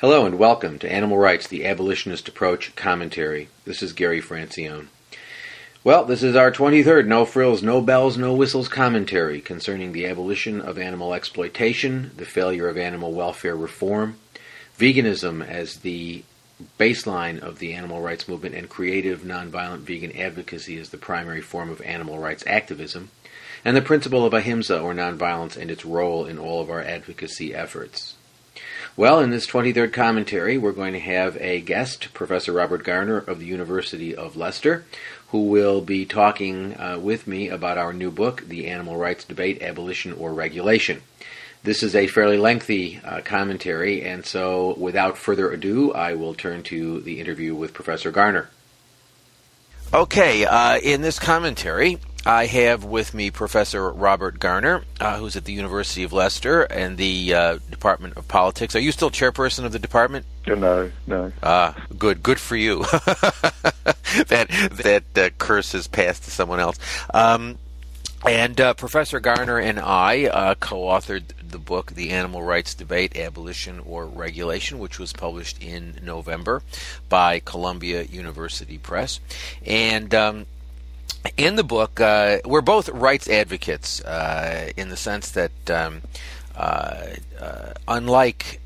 Hello and welcome to Animal Rights, the Abolitionist Approach Commentary. This is Gary Francione. Well, this is our 23rd No Frills, No Bells, No Whistles commentary concerning the abolition of animal exploitation, the failure of animal welfare reform, veganism as the baseline of the animal rights movement, and creative nonviolent vegan advocacy as the primary form of animal rights activism, and the principle of ahimsa or nonviolence and its role in all of our advocacy efforts. Well, in this 23rd commentary, we're going to have a guest, Professor Robert Garner of the University of Leicester, who will be talking uh, with me about our new book, The Animal Rights Debate Abolition or Regulation. This is a fairly lengthy uh, commentary, and so without further ado, I will turn to the interview with Professor Garner. Okay, uh, in this commentary, I have with me Professor Robert Garner, uh, who's at the University of Leicester and the uh, Department of Politics. Are you still chairperson of the department? No, no. Ah, good, good for you. that that uh, curse has passed to someone else. Um, and uh, Professor Garner and I uh, co-authored the book, The Animal Rights Debate, Abolition or Regulation, which was published in November by Columbia University Press. And um, in the book, uh, we're both rights advocates uh, in the sense that, um, uh, uh unlike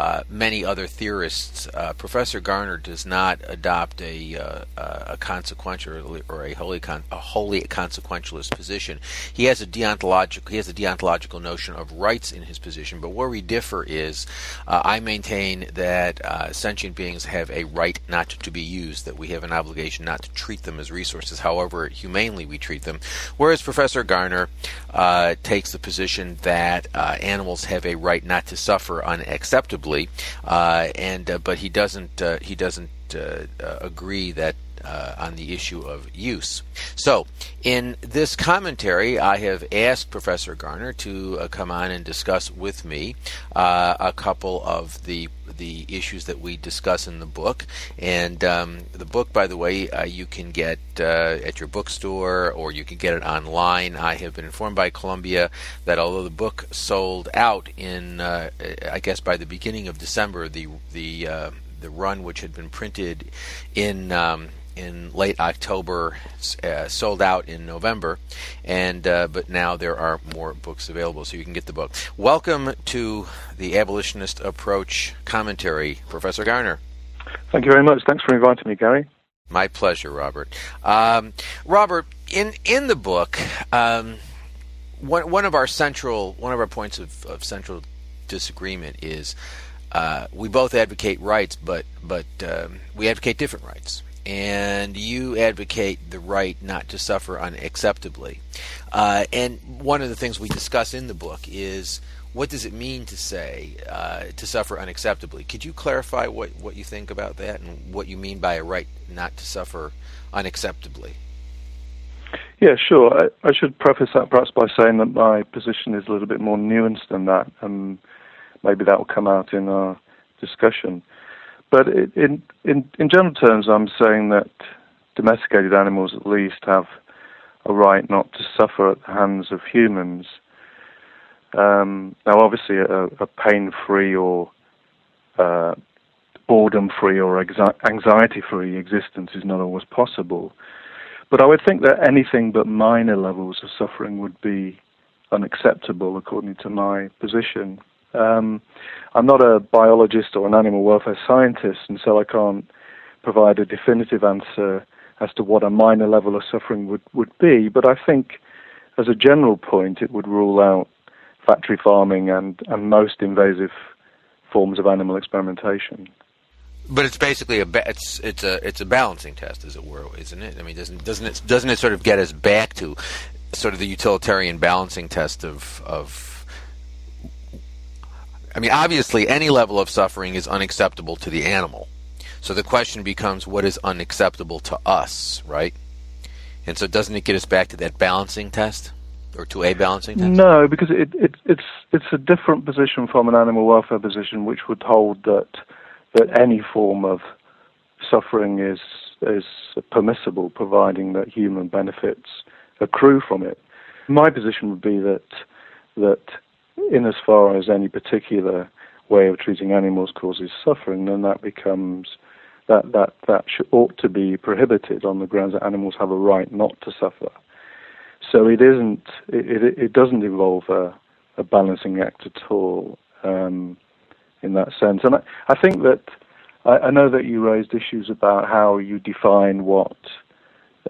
uh, many other theorists, uh, Professor Garner does not adopt a, uh, a consequential or a wholly, con- a wholly consequentialist position. He has a deontological he has a deontological notion of rights in his position, but where we differ is uh, I maintain that uh, sentient beings have a right not to be used, that we have an obligation not to treat them as resources, however humanely we treat them. Whereas Professor Garner uh, takes the position that animals have a right not to suffer unacceptably uh, and uh, but he doesn't uh, he doesn't agree that uh, on the issue of use. So, in this commentary, I have asked Professor Garner to uh, come on and discuss with me uh, a couple of the the issues that we discuss in the book. And um, the book, by the way, uh, you can get uh, at your bookstore or you can get it online. I have been informed by Columbia that although the book sold out in, uh, I guess, by the beginning of December, the the the run which had been printed in um, in late October, uh, sold out in November, and uh, but now there are more books available, so you can get the book. Welcome to the Abolitionist Approach commentary, Professor Garner. Thank you very much. Thanks for inviting me, Gary. My pleasure, Robert. Um, Robert, in in the book, um, one one of our central one of our points of, of central disagreement is. Uh, we both advocate rights, but but um, we advocate different rights and you advocate the right not to suffer unacceptably. Uh, and one of the things we discuss in the book is what does it mean to say uh, to suffer unacceptably? Could you clarify what, what you think about that and what you mean by a right not to suffer unacceptably? Yeah, sure. I, I should preface that perhaps by saying that my position is a little bit more nuanced than that, and maybe that will come out in our discussion. But in, in, in general terms, I'm saying that domesticated animals at least have a right not to suffer at the hands of humans. Um, now, obviously, a, a pain-free or uh, boredom-free or anxiety-free existence is not always possible. But I would think that anything but minor levels of suffering would be unacceptable, according to my position. Um, I'm not a biologist or an animal welfare scientist, and so I can't provide a definitive answer as to what a minor level of suffering would, would be. But I think, as a general point, it would rule out factory farming and, and most invasive forms of animal experimentation. But it's basically a it's it's a it's a balancing test, as it were, isn't it? I mean, doesn't doesn't it doesn't it sort of get us back to sort of the utilitarian balancing test of of I mean, obviously, any level of suffering is unacceptable to the animal. So the question becomes, what is unacceptable to us, right? And so, doesn't it get us back to that balancing test, or to a balancing test? No, because it, it, it's it's a different position from an animal welfare position, which would hold that that any form of suffering is is permissible, providing that human benefits accrue from it. My position would be that that in as far as any particular way of treating animals causes suffering, then that becomes that that that should, ought to be prohibited on the grounds that animals have a right not to suffer. So it isn't. It it, doesn't involve a, a balancing act at all um, in that sense. And I, I think that I, I, know that you raised issues about how you define what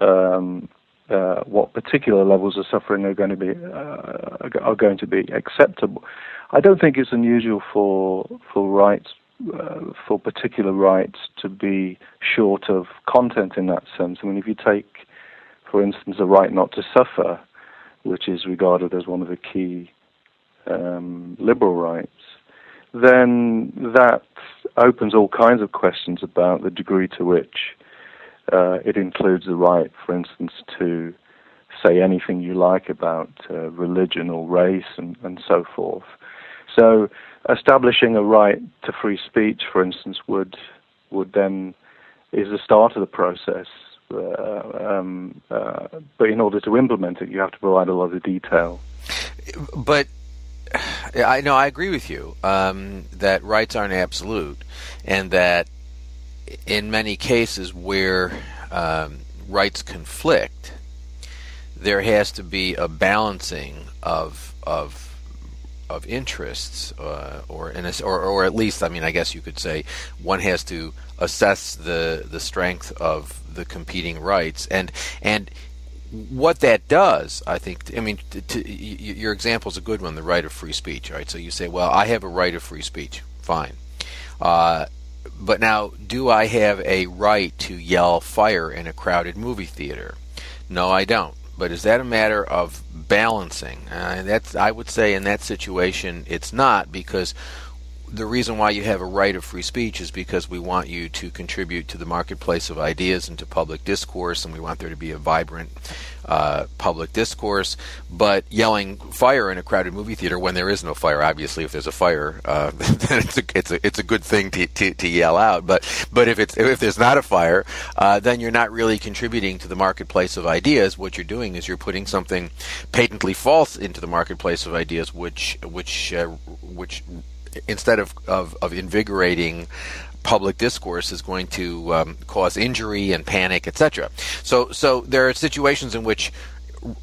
um, uh, what particular levels of suffering are going to be uh, are going to be acceptable. I don't think it's unusual for for rights uh, for particular rights to be short of content in that sense. I mean, if you take, for instance, the right not to suffer, which is regarded as one of the key um, liberal rights, then that opens all kinds of questions about the degree to which uh, it includes the right, for instance, to say anything you like about uh, religion or race and, and so forth. So, establishing a right to free speech, for instance, would would then is the start of the process. Uh, um, uh, but in order to implement it, you have to provide a lot of detail. But I know I agree with you um, that rights aren't absolute, and that in many cases where um, rights conflict, there has to be a balancing of of of interests, uh, or, in a, or or at least, I mean, I guess you could say one has to assess the the strength of the competing rights, and and what that does, I think, I mean, to, to, your example is a good one, the right of free speech. Right, so you say, well, I have a right of free speech, fine. Uh, but now, do I have a right to yell fire in a crowded movie theater? No, I don't. But is that a matter of balancing? Uh, that's I would say in that situation it's not because the reason why you have a right of free speech is because we want you to contribute to the marketplace of ideas and to public discourse, and we want there to be a vibrant uh, public discourse. But yelling fire in a crowded movie theater when there is no fire, obviously, if there's a fire, uh, then it's a, it's a it's a good thing to, to, to, yell out. But but if it's if there's not a fire, uh, then you're not really contributing to the marketplace of ideas. What you're doing is you're putting something patently false into the marketplace of ideas, which which uh, which instead of, of, of invigorating public discourse is going to um, cause injury and panic, etc. So, so there are situations in which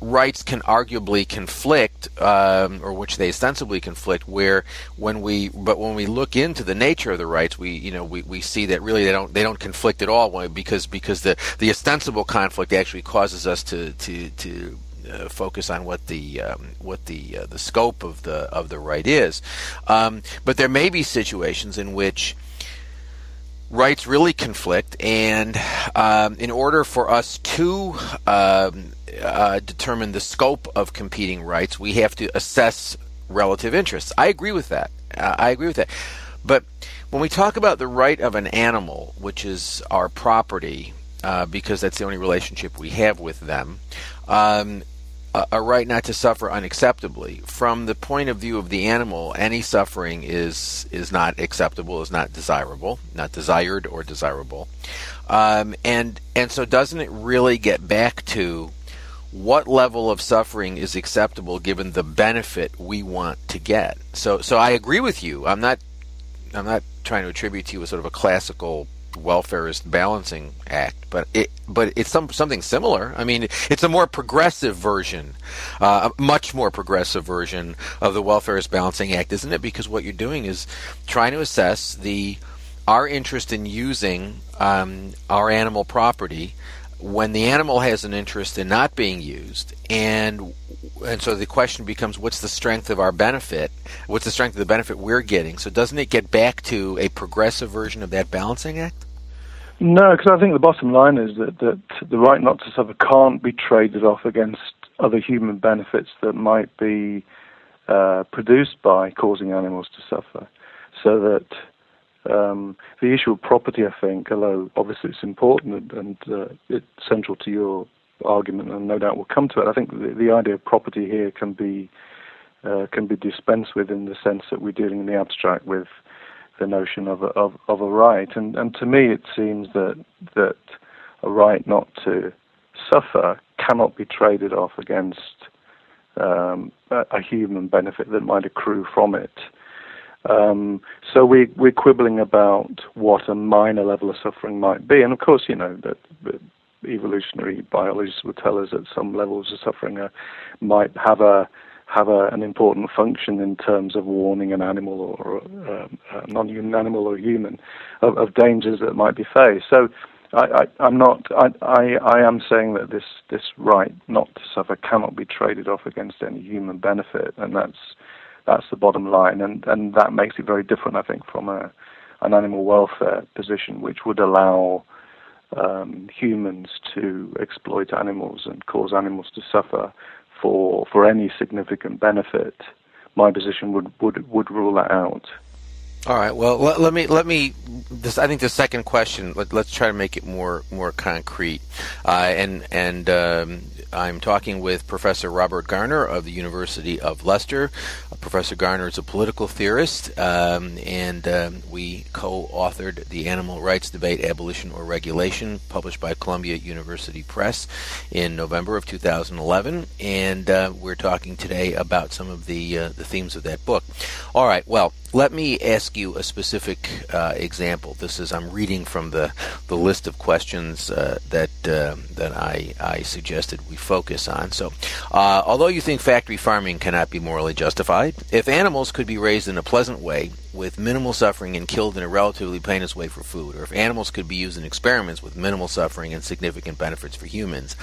rights can arguably conflict, um, or which they ostensibly conflict, where when we, but when we look into the nature of the rights, we, you know, we, we see that really they don't they don't conflict at all, because because the the ostensible conflict actually causes us to to to uh, focus on what the um, what the uh, the scope of the of the right is. Um, but there may be situations in which rights really conflict, and um, in order for us to um, uh, determine the scope of competing rights, we have to assess relative interests. I agree with that. Uh, I agree with that. But when we talk about the right of an animal, which is our property, uh, because that's the only relationship we have with them, um, a, right not to suffer unacceptably. From the point of view of the animal, any suffering is is not acceptable, is not desirable, not desired or desirable. Um, and and so doesn't it really get back to what level of suffering is acceptable given the benefit we want to get? So so I agree with you. I'm not I'm not trying to attribute to you a sort of a classical welfarist balancing act, but it but it's some something similar. I mean, it's a more progressive version, uh, a much more progressive version of the welfarist balancing act, isn't it? Because what you're doing is trying to assess the our interest in using um, our animal property when the animal has an interest in not being used and and so the question becomes what's the strength of our benefit what's the strength of the benefit we're getting so doesn't it get back to a progressive version of that balancing act no because i think the bottom line is that, that the right not to suffer can't be traded off against other human benefits that might be uh, produced by causing animals to suffer so that um, the issue of property, I think, although obviously it's important and, uh, it's central to your argument, and no doubt we'll come to it. I think the, the idea of property here can be uh, can be dispensed with in the sense that we're dealing in the abstract with the notion of a, of, of a right. And, and to me, it seems that that a right not to suffer cannot be traded off against um, a, a, human benefit that might accrue from it. Um, so we, we're quibbling about what a minor level of suffering might be. And of course, you know, that, that evolutionary biologists would tell us that some levels of suffering are, might have a have a, an important function in terms of warning an animal or um, non-human animal or human of, of, dangers that might be faced. So I, am not. I, I, I, am saying that this this right not to suffer cannot be traded off against any human benefit, and that's that's the bottom line, and and that makes it very different, I think, from a an animal welfare position, which would allow um, humans to exploit animals and cause animals to suffer for for any significant benefit, my position would would would rule that out. All right. Well, let, let, me let me. This I think the second question. Let, us try to make it more more concrete. Uh, and and um, I'm talking with Professor Robert Garner of the University of Leicester. Professor Garner is a political theorist, um, and um, we co-authored the Animal Rights Debate: Abolition or Regulation, published by Columbia University Press in November of 2011. And uh, we're talking today about some of the uh, the themes of that book. All right. Well, let me ask you a specific uh, example. This is I'm reading from the, the list of questions uh, that uh, that I, I suggested we focus on. So, uh, although you think factory farming cannot be morally justified, if animals could be raised in a pleasant way with minimal suffering and killed in a relatively painless way for food, or if animals could be used in experiments with minimal suffering and significant benefits for humans,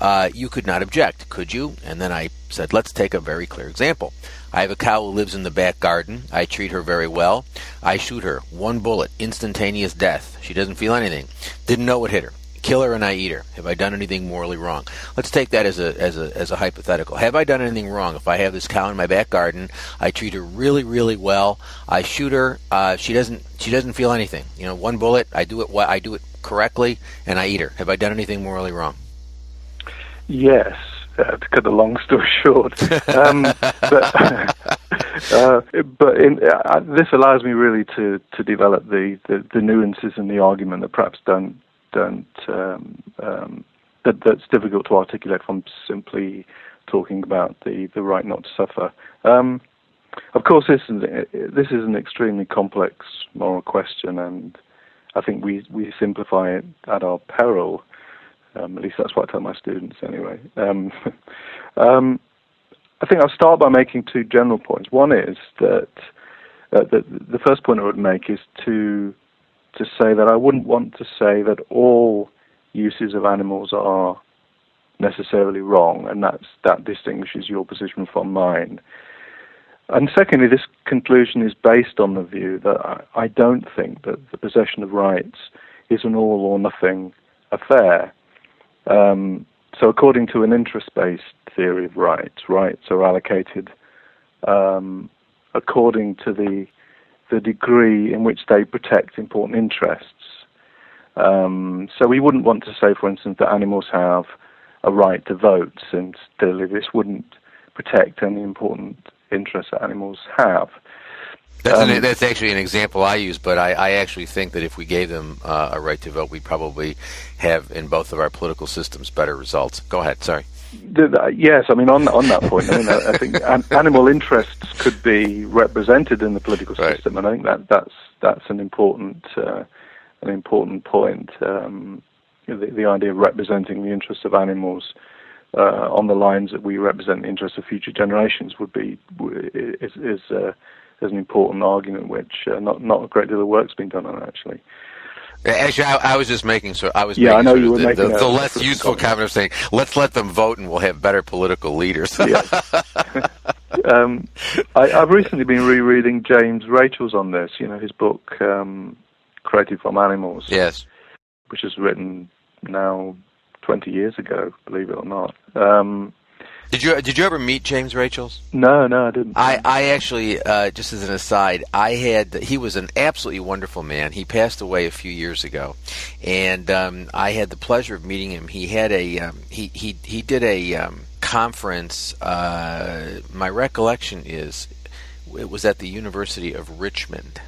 uh, you could not object, could you? And then I said, let's take a very clear example. I have a cow who lives in the back garden. I treat her very well. I shoot her. One bullet. Instantaneous death. She doesn't feel anything. Didn't know what hit her. Kill her and I eat her. Have I done anything morally wrong? Let's take that as a as a as a hypothetical. Have I done anything wrong? If I have this cow in my back garden, I treat her really really well. I shoot her. Uh, she doesn't she doesn't feel anything. You know, one bullet. I do it. I do it correctly, and I eat her. Have I done anything morally wrong? Yes uh, to cut the long story short. Um, but uh, but in, uh, this allows me really to, to develop the, the, the, nuances in the argument that perhaps don't don't um, um, that, that's difficult to articulate from simply talking about the, the right not to suffer. Um, of course, this is this is an extremely complex moral question, and I think we we simplify it at our peril. Um, at least that's what I tell my students anyway. Um, um, I think I'll start by making two general points. One is that uh, the, the first point I would make is to to say that I wouldn't want to say that all uses of animals are necessarily wrong, and that's that distinguishes your position from mine. And secondly, this conclusion is based on the view that I, I don't think that the possession of rights is an all or nothing affair. Um, so, according to an interest based theory of rights, rights are allocated um, according to the, the degree in which they protect important interests. Um, so, we wouldn't want to say, for instance, that animals have a right to vote, since clearly this wouldn't protect any important interests that animals have. That's, um, an, that's actually an example I use, but I, I actually think that if we gave them uh, a right to vote, we'd probably have in both of our political systems better results. Go ahead. Sorry. The, the, yes, I mean on on that point, I mean I, I think an, animal interests could be represented in the political system, right. and I think that that's that's an important uh, an important point. Um, the, the idea of representing the interests of animals uh, on the lines that we represent the interests of future generations would be is is is an important argument, which uh, not not a great deal of work's been done on actually. Actually, I, I, was just making so I was yeah, I know you were the, making the, the less useful comment of saying let's let them vote and we'll have better political leaders. um, I, have recently been rereading James Rachels on this. You know his book um, "Created from Animals." Yes, which was written now twenty years ago, believe it or not. Um, did you did you ever meet James Rachels? No, no, I didn't. I I actually uh, just as an aside, I had he was an absolutely wonderful man. He passed away a few years ago, and um, I had the pleasure of meeting him. He had a um, he he he did a um, conference. Uh, my recollection is it was at the University of Richmond.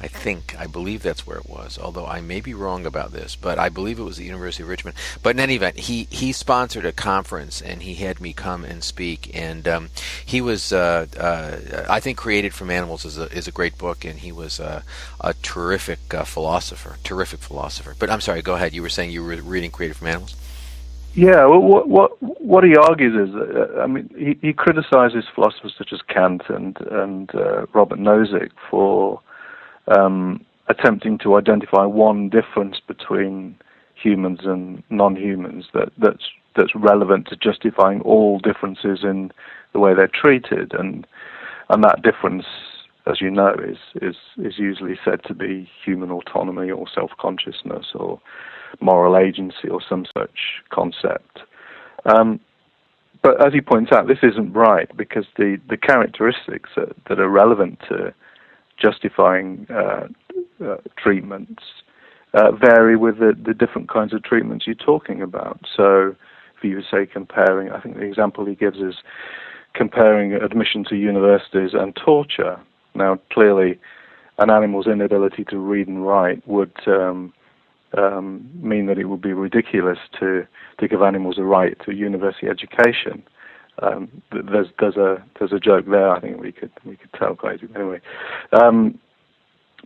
I think, I believe that's where it was, although I may be wrong about this, but I believe it was the University of Richmond. But in any event, he, he sponsored a conference and he had me come and speak. And um, he was, uh, uh, I think, Created from Animals is a, is a great book, and he was a terrific uh, philosopher, terrific philosopher. But I'm sorry, go ahead. You were saying you were reading Created from Animals? Yeah, well, what what what he argues is, uh, I mean, he, he criticizes philosophers such as Kant and and uh, Robert Nozick for um, attempting to identify one difference between humans and non-humans that, that's that's relevant to justifying all differences in the way they're treated, and and that difference, as you know, is is is usually said to be human autonomy or self-consciousness or moral agency or some such concept. Um, but as he points out, this isn't right because the, the characteristics that, that are relevant to justifying uh, uh, treatments uh, vary with the, the different kinds of treatments you're talking about. So, if you say comparing, I think the example he gives is comparing admission to universities and torture. Now, clearly, an animal's inability to read and write would um, um, mean that it would be ridiculous to, to give animals a right to university education. Um, there's there's a there's a joke there. I think we could we could tell quite. Anyway, um,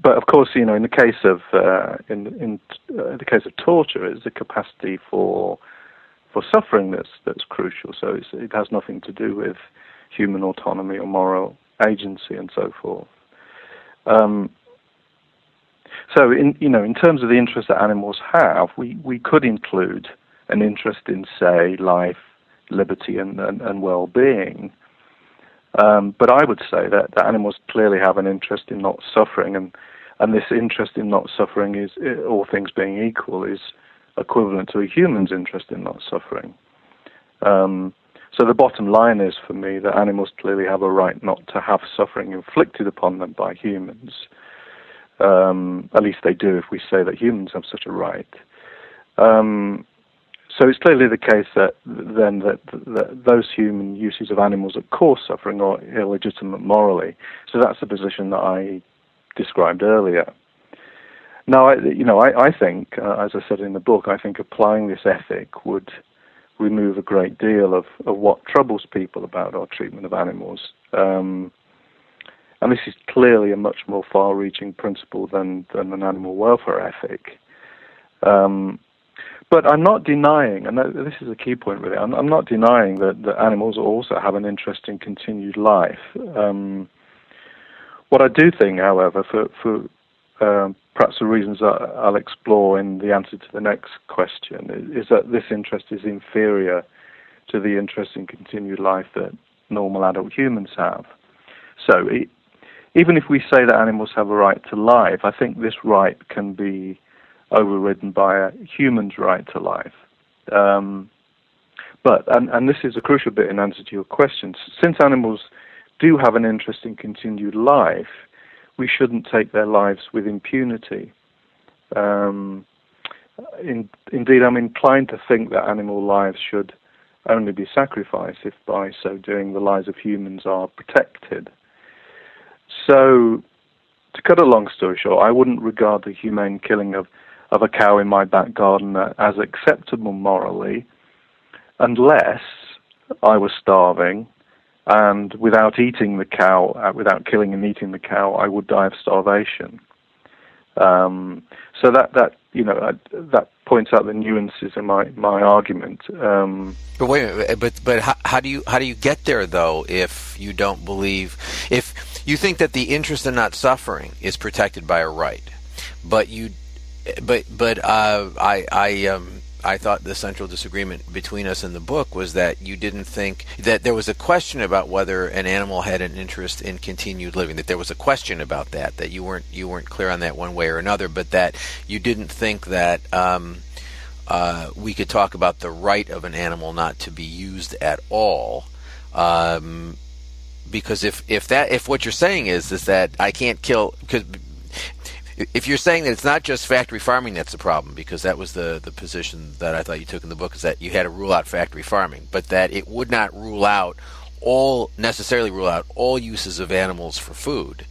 but of course, you know, in the case of uh, in in uh, the case of torture, it's the capacity for for suffering that's that's crucial. So it has nothing to do with human autonomy or moral agency and so forth. Um, so, in you know, in terms of the interest that animals have, we, we could include an interest in, say, life, liberty and, and, and well-being. Um, but I would say that, that animals clearly have an interest in not suffering, and, and this interest in not suffering is, all things being equal, is equivalent to a human's interest in not suffering. Um, so the bottom line is for me that animals clearly have a right not to have suffering inflicted upon them by humans. Um, at least they do if we say that humans have such a right. Um, so it's clearly the case that then that, that, those human uses of animals that cause suffering are illegitimate morally. So that's the position that I described earlier. Now, I, you know, I, I think, uh, as I said in the book, I think applying this ethic would remove a great deal of, of what troubles people about our treatment of animals. Um, and this is clearly a much more far-reaching principle than, than an animal welfare ethic. Um, but I'm not denying, and this is a key point really, I'm, I'm not denying that, that, animals also have an interest in continued life. Um, what I do think, however, for, for um, perhaps the reasons I'll explore in the answer to the next question, is, is that this interest is inferior to the interest in continued life that normal adult humans have. So, it, even if we say that animals have a right to life, I think this right can be overridden by a human's right to life. Um, but, and, and this is a crucial bit in answer to your question, since animals do have an interest in continued life, we shouldn't take their lives with impunity. Um, in, indeed, I'm inclined to think that animal lives should only be sacrificed if by so doing the lives of humans are protected. So, to cut a long story short, I wouldn't regard the humane killing of of a cow in my back garden as acceptable morally unless I was starving and without eating the cow, uh, without killing and eating the cow, I would die of starvation. Um, so that that you know that points out the nuances in my my argument. Um, but wait, minute, but but how, how do you how do you get there though if you don't believe if you think that the interest in not suffering is protected by a right, but you but but uh, I I um, I thought the central disagreement between us in the book was that you didn't think that there was a question about whether an animal had an interest in continued living. That there was a question about that. That you weren't you weren't clear on that one way or another. But that you didn't think that. Um, uh, we could talk about the right of an animal not to be used at all, um, because if if that if what you're saying is is that I can't kill because if you're saying that it's not just factory farming that's the problem, because that was the, the position that I thought you took in the book, is that you had to rule out factory farming, but that it would not rule out all necessarily rule out all uses of animals for food.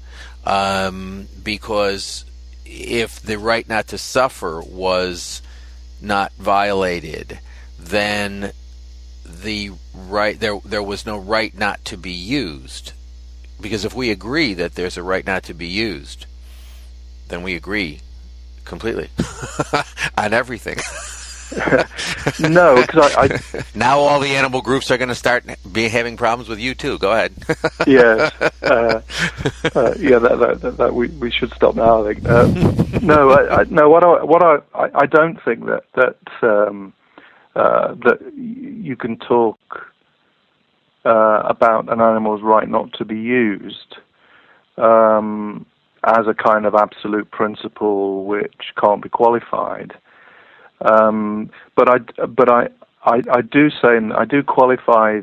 um, because if the right not to suffer was not violated, then the right there there was no right not to be used. Because if we agree that there's a right not to be used, then we agree completely on everything. no, because I, I, now all the animal groups are going to start be having problems with you too. Go ahead. yes, uh, uh, yeah, that, that, that, we we should stop now. I think. Uh, no, I, I, no. What I what I I don't think that that um, uh, that you can talk uh, about an animal's right not to be used. Um, as a kind of absolute principle which can't be qualified. Um, but I, but I, I, I do say, and I do qualify.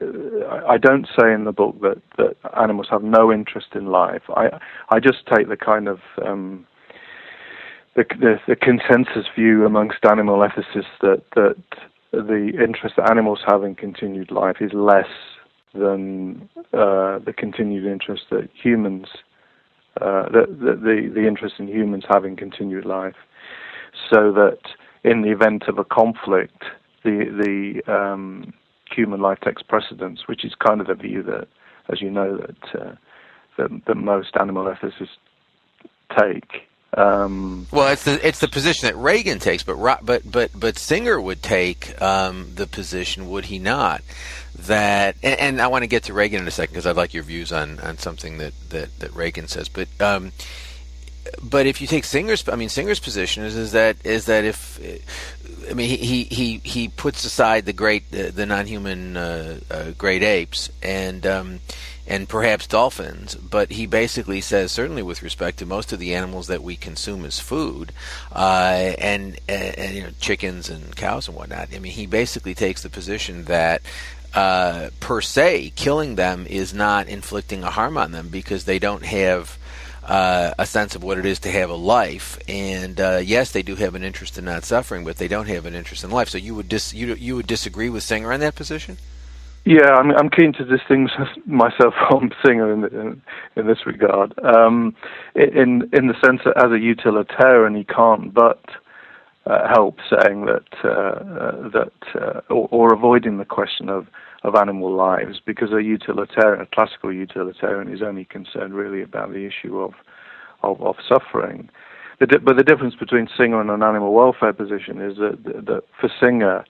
Uh, I don't say in the book that, that animals have no interest in life. I, I just take the kind of um, the, the, the consensus view amongst animal ethicists that that the interest that animals have in continued life is less than uh, the continued interest that humans, uh, the, the, the interest in humans having continued life. So that in the event of a conflict, the the um, human life takes precedence, which is kind of a view that, as you know, that uh, that, that most animal ethicists take. Um, well, it's the it's the position that Regan takes, but but but but Singer would take um, the position, would he not? That and, and, I want to get to Regan in a second because I'd like your views on on something that that, that Regan says, but. Um, but if you take Singer's, I mean Singer's position is, is that is that if I mean he he he puts aside the great uh, the non-human uh, uh, great apes and um, and perhaps dolphins, but he basically says certainly with respect to most of the animals that we consume as food, uh, and, and, and you know chickens and cows and whatnot. I mean he basically takes the position that uh, per se, killing them is not inflicting a harm on them because they don't have uh, a sense of what it is to have a life. And uh, yes, they do have an interest in not suffering, but they don't have an interest in life. So you would dis- you you would disagree with Singer on that position? Yeah, I'm, I'm keen to distinguish myself from Singer in, in, in this regard. Um, in in the sense that as a utilitarian, he can't but uh, help saying that uh, uh, that uh, or, or avoiding the question of of animal lives because a utilitarian, a classical utilitarian, is only concerned really about the issue of of, of suffering. The di- but the difference between Singer and an animal welfare position is that, that for Singer,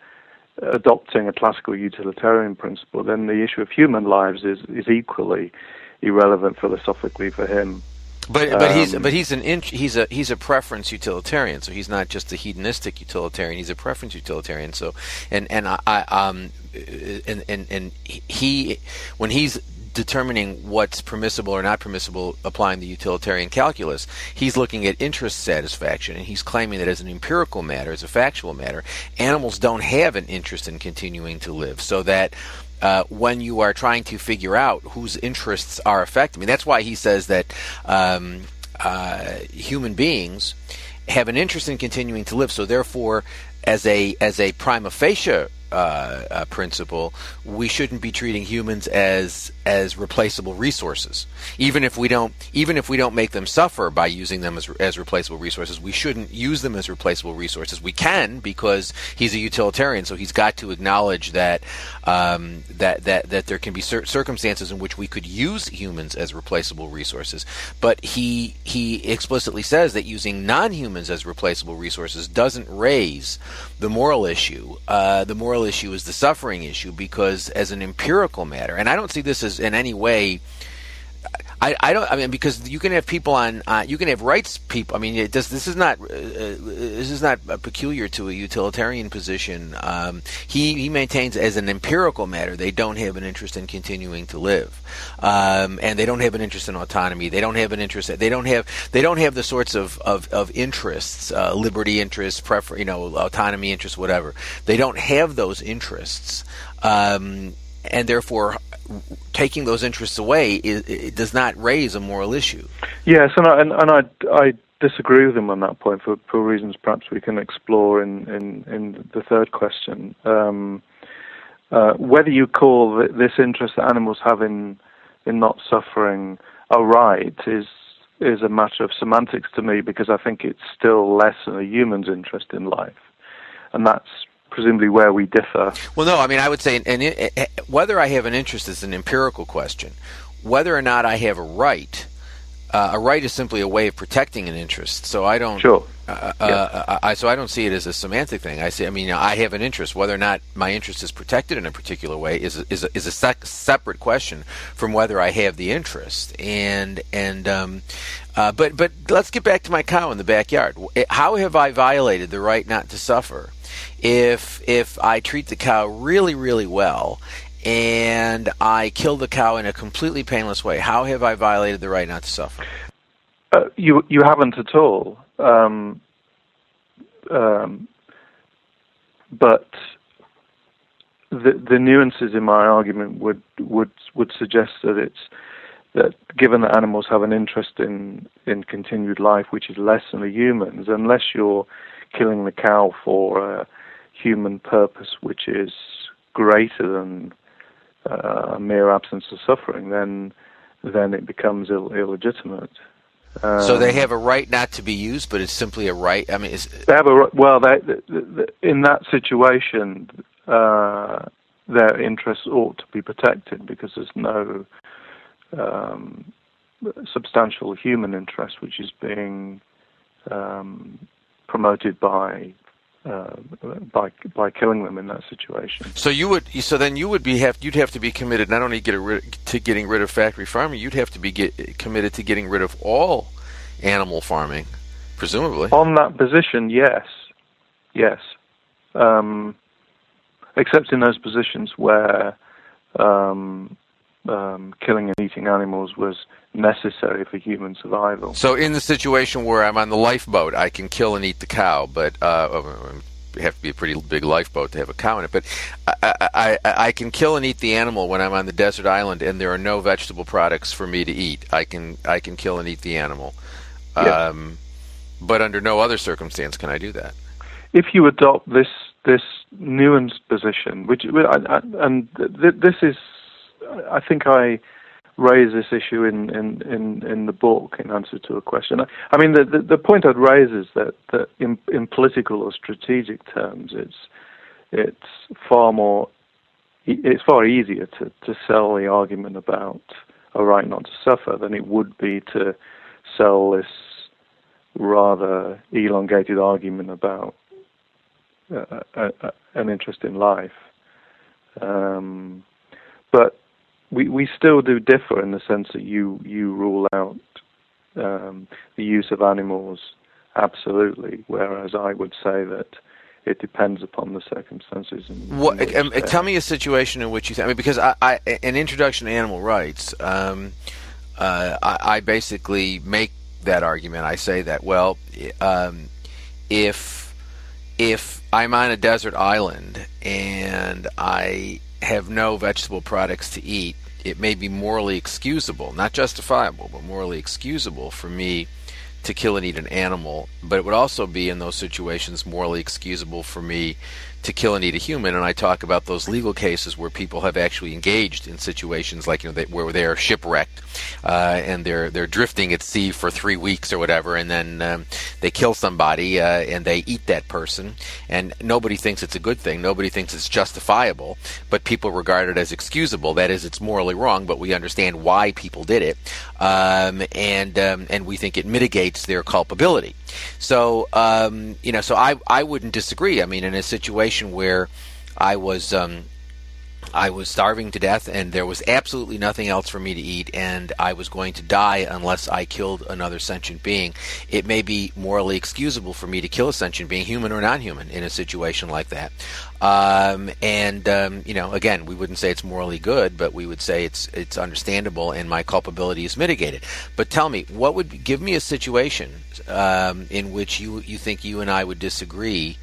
adopting a classical utilitarian principle, then the issue of human lives is, is equally irrelevant philosophically for him. But but um, he's but he's an he's a he's a preference utilitarian. So he's not just a hedonistic utilitarian. He's a preference utilitarian. So and and I, I um and and and he when he's determining what's permissible or not permissible applying the utilitarian calculus. He's looking at interest satisfaction and he's claiming that as an empirical matter, as a factual matter, animals don't have an interest in continuing to live. So that uh, when you are trying to figure out whose interests are affected. I mean, that's why he says that um, uh, human beings have an interest in continuing to live. So, therefore, as a as a prima facie uh, uh, principle, we shouldn't be treating humans as as replaceable resources. Even if we don't, even if we don't make them suffer by using them as as replaceable resources, we shouldn't use them as replaceable resources. We can because he's a utilitarian, so he's got to acknowledge that um, that that that there can be cir- circumstances in which we could use humans as replaceable resources. But he he explicitly says that using non-humans as replaceable resources doesn't raise the moral issue. Uh, the moral issue is the suffering issue because, as an empirical matter, and I don't see this as in any way I, I don't. I mean, because you can have people on. Uh, you can have rights people. I mean, it does, this is not. Uh, this is not peculiar to a utilitarian position. Um, he he maintains as an empirical matter they don't have an interest in continuing to live, um, and they don't have an interest in autonomy. They don't have an interest. They don't have. They don't have the sorts of of, of interests, uh, liberty interests, prefer, you know, autonomy interests, whatever. They don't have those interests. Um, and therefore taking those interests away it, it does not raise a moral issue. Yes, and I, and, and I, I disagree with him on that point for, for reasons perhaps we can explore in, in, in the third question. Um, uh, whether you call this interest that animals have in in not suffering a right is is a matter of semantics to me because I think it's still less than a human's interest in life, and that's presumably where we differ. Well, no, I mean I would say, and whether I have an interest is an empirical question. Whether or not I have a right, uh, a right is simply a way of protecting an interest. So I don't. Sure. Uh, yeah. uh, I, so I don't see it as a semantic thing. I see. I mean, I have an interest. Whether or not my interest is protected in a particular way is a, is a, is a sec- separate question from whether I have the interest. And and um, uh, but but let's get back to my cow in the backyard. How have I violated the right not to suffer? If if I treat the cow really really well and I kill the cow in a completely painless way, how have I violated the right not to suffer? Uh, you you haven't at all. Um, um, but the the nuances in my argument would would would suggest that it's that given that animals have an interest in in continued life, which is less than the humans, unless you're killing the cow for a human purpose, which is greater than uh, a mere absence of suffering, then then it becomes Ill- illegitimate. Um, so they um, have a right not to be used, but it's simply a right. I mean, they have a well. They, in that situation, uh, their interests ought to be protected because there's no um, substantial human interest which is being um, promoted by uh, by by killing them in that situation. So you would so then you would be have you'd have to be committed not only get rid, to getting rid of factory farming, you'd have to be get, committed to getting rid of all animal farming, presumably. On that position, yes, yes, um, except in those positions where um, um, killing and eating animals was necessary for human survival. So, in the situation where I'm on the lifeboat, I can kill and eat the cow, but uh, oh, have to be a pretty big lifeboat to have a cow in it. But I, I, I can kill and eat the animal when I'm on the desert island, and there are no vegetable products for me to eat. I can I can kill and eat the animal, um, but under no other circumstance can I do that. If you adopt this this nuanced position, which and this is, I think I raise this issue in, in, in, in the book in answer to a question. I, I mean, the, the, the, point I'd raise is that, that in, in political or strategic terms, it's it's far more it's far easier to, to sell the argument about a right not to suffer than it would be to sell this rather elongated argument about uh, a, a, an interest in life. Um, but we we still do differ in the sense that you you rule out um, the use of animals absolutely, whereas I would say that it depends upon the circumstances. what, um, tell me a situation in which you think. I mean, because I, I, an introduction to animal rights, um, uh, I, I, basically make that argument. I say that well, um, if if I'm on a desert island and I have no vegetable products to eat, it may be morally excusable, not justifiable, but morally excusable for me to kill and eat an animal. But it would also be in those situations morally excusable for me to kill and eat a human, and I talk about those legal cases where people have actually engaged in situations like you know they, where they are shipwrecked uh, and they're they're drifting at sea for three weeks or whatever, and then um, they kill somebody uh, and they eat that person, and nobody thinks it's a good thing, nobody thinks it's justifiable, but people regard it as excusable. That is, it's morally wrong, but we understand why people did it, um, and um, and we think it mitigates their culpability. So um, you know, so I I wouldn't disagree. I mean, in a situation where I was um, I was starving to death, and there was absolutely nothing else for me to eat, and I was going to die unless I killed another sentient being. It may be morally excusable for me to kill a sentient being, human or non-human, in a situation like that. Um, and um, you know, again, we wouldn't say it's morally good, but we would say it's it's understandable, and my culpability is mitigated. But tell me, what would give me a situation um, in which you you think you and I would disagree?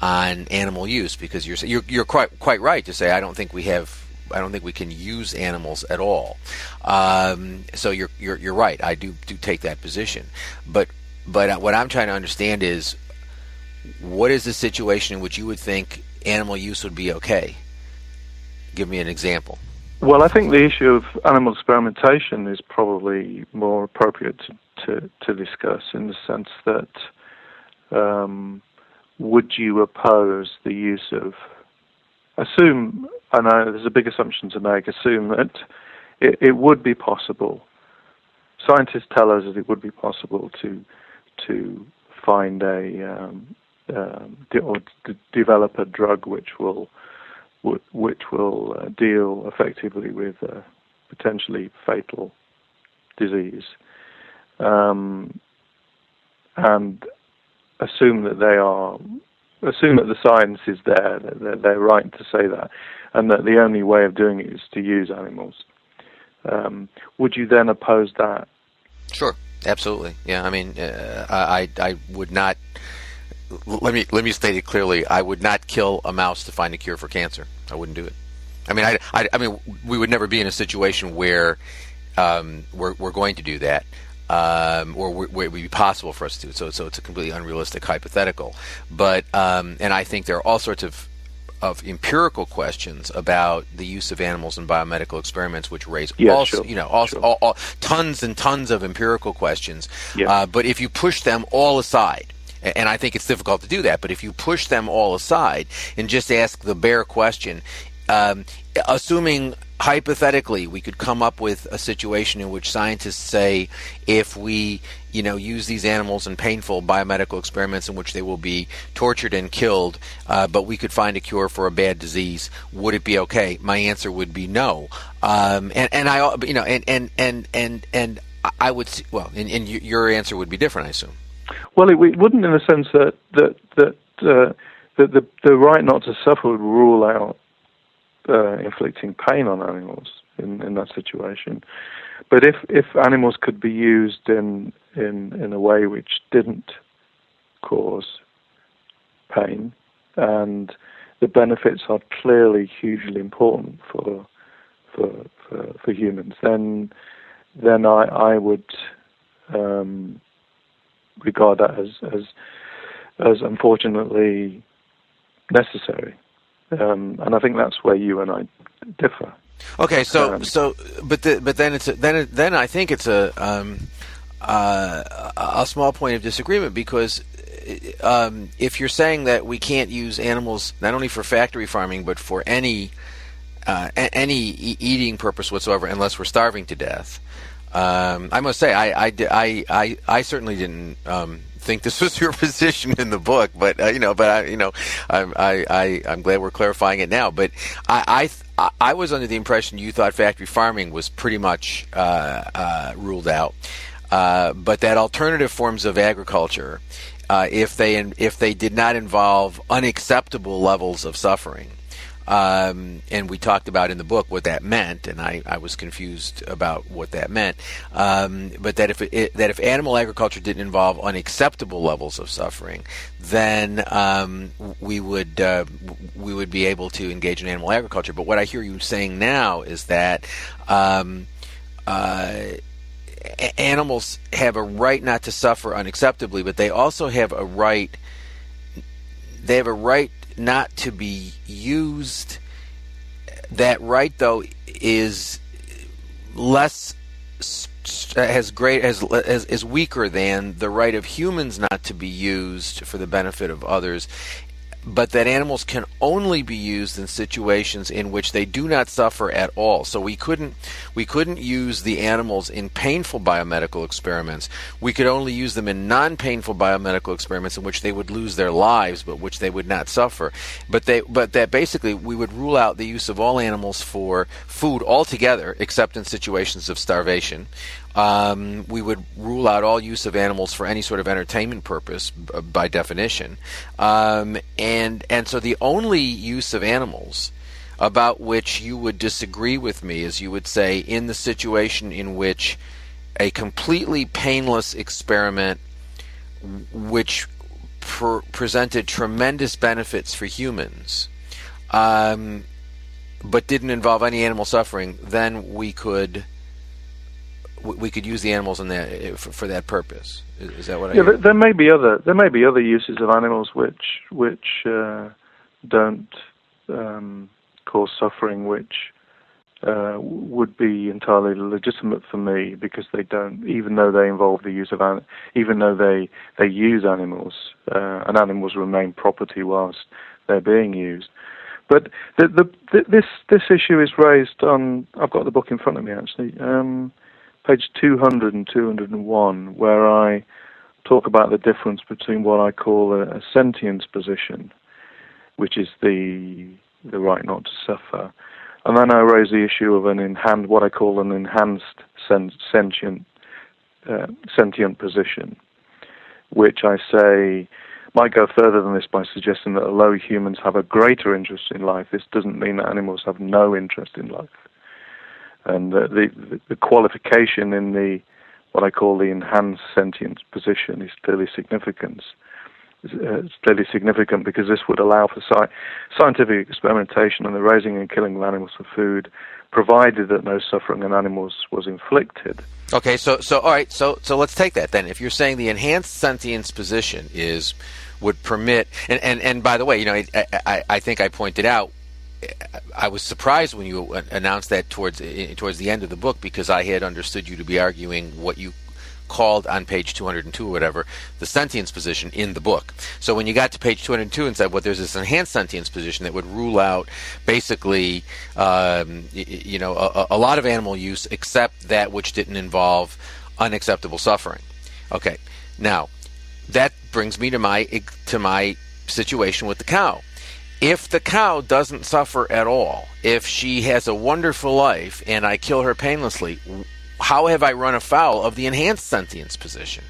On animal use because you're you're, you're quite quite right to say I don't think we have I don't think we can use animals at all. Um, so you're, you're you're right. I do do take that position, but but what I'm trying to understand is what is the situation in which you would think animal use would be okay? Give me an example. Well, I think the issue of animal experimentation is probably more appropriate to, to, to discuss in the sense that um, would you oppose the use of assume I know there's a big assumption to make assume that it, it would be possible. Scientists tell us that it would be possible to to find a um, um, de- or develop a drug which will w- which will uh, deal effectively with a potentially fatal disease, um, and assume that they are assume that the science is there, that they're, they're, right to say that, and that the only way of doing it is to use animals. Um, would you then oppose that? Sure, absolutely. Yeah, I mean, uh, I I would not. Let me let me state it clearly. I would not kill a mouse to find a cure for cancer. I wouldn't do it. I mean, I, I, I mean, we would never be in a situation where um, we're we're going to do that. Um, or where it would be possible for us to. Do. So, so it's a completely unrealistic hypothetical. But, um, and I think there are all sorts of of empirical questions about the use of animals in biomedical experiments, which raise yeah, all, sure, you know all, sure. all, all, tons and tons of empirical questions. Yeah. Uh, but if you push them all aside, and I think it's difficult to do that, but if you push them all aside and just ask the bare question, um, assuming hypothetically we could come up with a situation in which scientists say if we you know use these animals in painful biomedical experiments in which they will be tortured and killed uh, but we could find a cure for a bad disease would it be okay? My answer would be no. Um, and and I you know and and and and and I would well and, and your answer would be different I assume. Well it, it wouldn't in the sense that that that uh, that the the right not to suffer would rule out uh, inflicting pain on animals in, in that situation. But if, if animals could be used in, in, in a way which didn't cause pain, and the benefits are clearly hugely important for, for, for, for humans, then, then I, I would um, regard that as, as, as unfortunately necessary. Um, and I think that's where you and I differ. Okay, so um, so but the, but then it's a, then then I think it's a um, uh, a small point of disagreement because um, if you're saying that we can't use animals not only for factory farming but for any uh, any e- eating purpose whatsoever unless we're starving to death. Um, I must say, I, I, I, I, I certainly didn't um, think this was your position in the book, but uh, you know, but I, you know, I'm, I, I, I'm glad we're clarifying it now. But I, I, I was under the impression you thought factory farming was pretty much uh, uh, ruled out, uh, but that alternative forms of agriculture, uh, if they if they did not involve unacceptable levels of suffering, um, and we talked about in the book what that meant, and I, I was confused about what that meant. Um, but that if it, that if animal agriculture didn't involve unacceptable levels of suffering, then um, we would uh, we would be able to engage in animal agriculture. But what I hear you saying now is that. Um, uh, animals have a right not to suffer unacceptably, but they also have a right. They have a right not to be used. That right, though, is less has great as is weaker than the right of humans not to be used for the benefit of others but that animals can only be used in situations in which they do not suffer at all. So we couldn't we couldn't use the animals in painful biomedical experiments. We could only use them in non-painful biomedical experiments in which they would lose their lives but which they would not suffer. But they but that basically we would rule out the use of all animals for food altogether except in situations of starvation. Um, we would rule out all use of animals for any sort of entertainment purpose b- by definition. Um, and and so the only use of animals about which you would disagree with me is you would say in the situation in which a completely painless experiment which pr- presented tremendous benefits for humans um, but didn't involve any animal suffering then we could we could use the animals in that eh, for, for that purpose. Is, is that what I? Yeah, there, there, may be other there may be other uses of animals which which uh, don't um, cause suffering, which uh, would be entirely legitimate for me because they don't, even though they involve the use of, even though they they use animals, uh, and animals remain property whilst they're being used. But the, the, the, this this issue is raised on. I've got the book in front of me actually, um, page 200 and 201, where I talk about the difference between what I call a, a sentience position, which is the the right not to suffer, and then I raise the issue of an enhanced, what I call an enhanced sen- sentient uh, sentient position, which I say might go further than this by suggesting that although humans have a greater interest in life, this doesn't mean that animals have no interest in life. And uh, the, the, qualification in the what I call the enhanced sentience position is clearly significant. Uh, it's clearly significant because this would allow for sci- scientific experimentation on the raising and killing of animals for food, provided that no suffering in animals was inflicted. Okay, so so all right, so so let's take that then. If you're saying the enhanced sentience position is would permit. And, and, and by the way, you know, I, I, I think I pointed out I was surprised when you announced that towards towards the end of the book because I had understood you to be arguing what you called on page 202 or whatever the sentience position in the book. So when you got to page 202 and said, well, there's this enhanced sentience position that would rule out basically, um, you know, a, a lot of animal use except that which didn't involve unacceptable suffering. Okay, now that brings me to my to my situation with the cow. If the cow doesn't suffer at all, if she has a wonderful life and I kill her painlessly, how have I run afoul of the enhanced sentience position?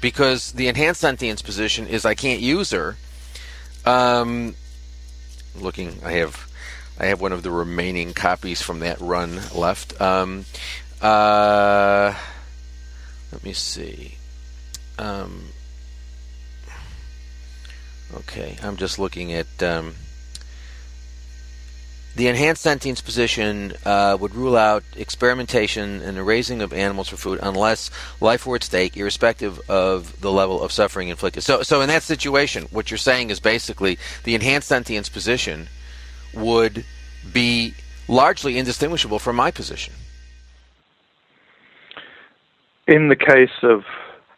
Because the enhanced sentience position is I can't use her. Um, looking, I have I have one of the remaining copies from that run left. Um, uh, let me see. Um, okay, I'm just looking at um, the enhanced sentience position uh, would rule out experimentation and the raising of animals for food unless life were at stake, irrespective of the level of suffering inflicted. So, so in that situation, what you're saying is basically the enhanced sentience position would be largely indistinguishable from my position. In the case of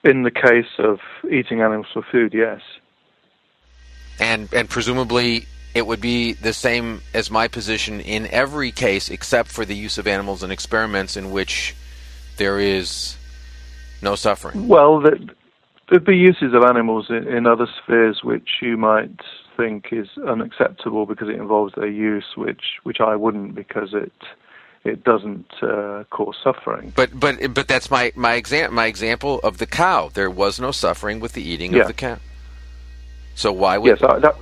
in the case of eating animals for food, yes. And and presumably it would be the same as my position in every case except for the use of animals in experiments in which there is no suffering. Well, there'd be uses of animals in, in other spheres which you might think is unacceptable because it involves their use, which which I wouldn't because it it doesn't uh, cause suffering. But but but that's my my exam my example of the cow. There was no suffering with the eating yeah. of the cow. So why would yes? I, that,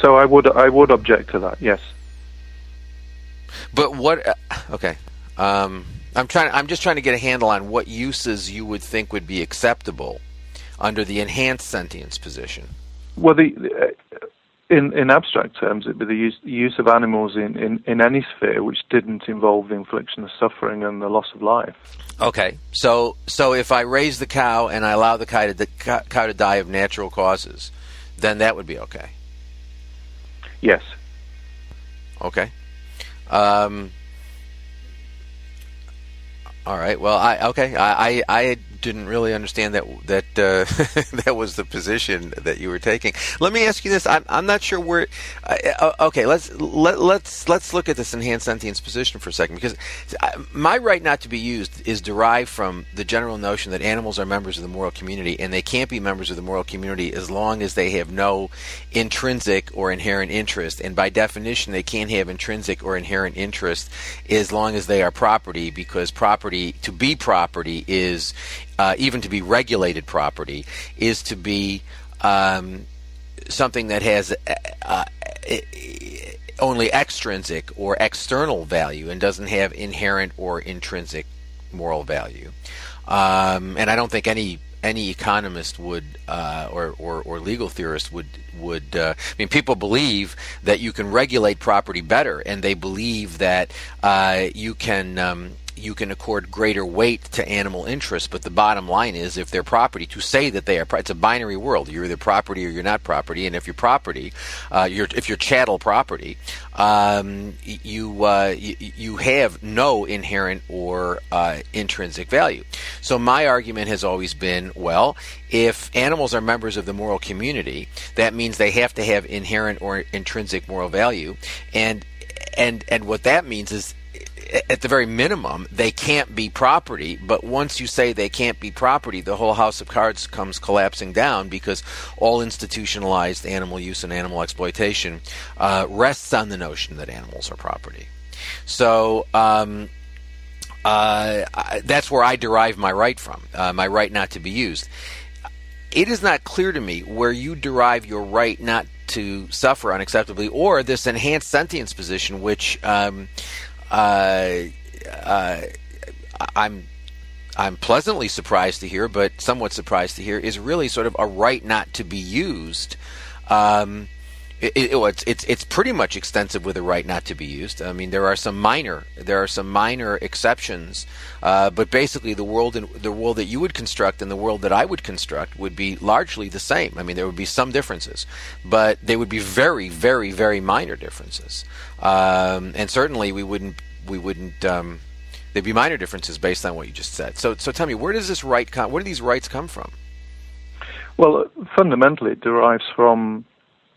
so I would I would object to that. Yes. But what? Uh, okay. Um, I'm trying. I'm just trying to get a handle on what uses you would think would be acceptable under the enhanced sentience position. Well, the, uh, in in abstract terms, it'd be the use, use of animals in, in, in any sphere which didn't involve the infliction of suffering and the loss of life. Okay, so so if I raise the cow and I allow the cow to, the cow to die of natural causes, then that would be okay. Yes. Okay. Um, all right. Well, I okay. I, I, I didn't really understand that that uh, that was the position that you were taking. Let me ask you this: I'm, I'm not sure where. Uh, okay, let's let, let's let's look at this enhanced sentience position for a second, because my right not to be used is derived from the general notion that animals are members of the moral community, and they can't be members of the moral community as long as they have no intrinsic or inherent interest, and by definition, they can't have intrinsic or inherent interest as long as they are property, because property to be property is uh, even to be regulated property, is to be um, something that has uh, uh, only extrinsic or external value and doesn't have inherent or intrinsic moral value. Um, and I don't think any any economist would uh, or, or, or legal theorist would would uh, I mean people believe that you can regulate property better and they believe that uh, you can um, you can accord greater weight to animal interests, but the bottom line is if they're property, to say that they are, it's a binary world. You're either property or you're not property, and if you're property, uh, you're, if you're chattel property, um, you, uh, you, you have no inherent or uh, intrinsic value. So my argument has always been, well, if animals are members of the moral community, that means they have to have inherent or intrinsic moral value, and and and what that means is at the very minimum, they can't be property. But once you say they can't be property, the whole house of cards comes collapsing down because all institutionalized animal use and animal exploitation uh, rests on the notion that animals are property. So. Um, uh, that's where I derive my right from, uh, my right not to be used. It is not clear to me where you derive your right not to suffer unacceptably, or this enhanced sentience position, which um, uh, uh, I'm I'm pleasantly surprised to hear, but somewhat surprised to hear, is really sort of a right not to be used. Um, it, it, it's, it's it's pretty much extensive with a right not to be used. I mean, there are some minor there are some minor exceptions, uh, but basically the world in, the world that you would construct and the world that I would construct would be largely the same. I mean, there would be some differences, but they would be very very very minor differences, um, and certainly we wouldn't we wouldn't. Um, there'd be minor differences based on what you just said. So, so tell me, where does this right come? Where do these rights come from? Well, fundamentally, it derives from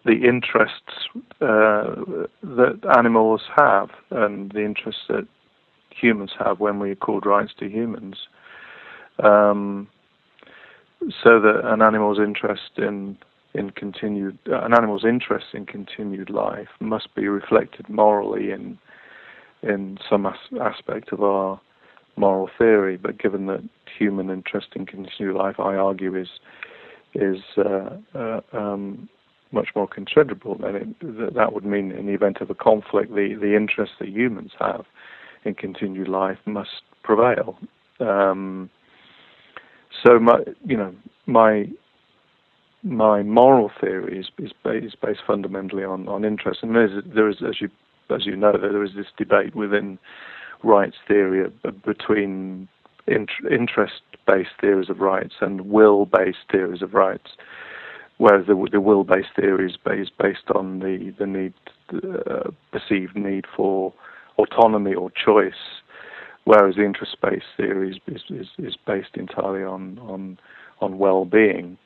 the interests uh, that animals have and the interests that humans have when we accord rights to humans. Um, so that an animal's interest in in continued uh, an animal's interest in continued life must be reflected morally in in some as- aspect of our moral theory. But given that human interest in continued life, I argue, is is uh, uh, um, much more considerable, then it, that would mean, in the event of a conflict, the the interest that humans have in continued life must prevail. Um, so, my you know my my moral theory is, is, based, based fundamentally on, on interest, and there is, there is, as you as you know, there is this debate within rights theory between interest-based theories of rights and will-based theories of rights, whereas the, the will-based theory is based, based on the the need, uh, perceived need for autonomy or choice, whereas the interest-based theory is, is, is based entirely on on on well-being.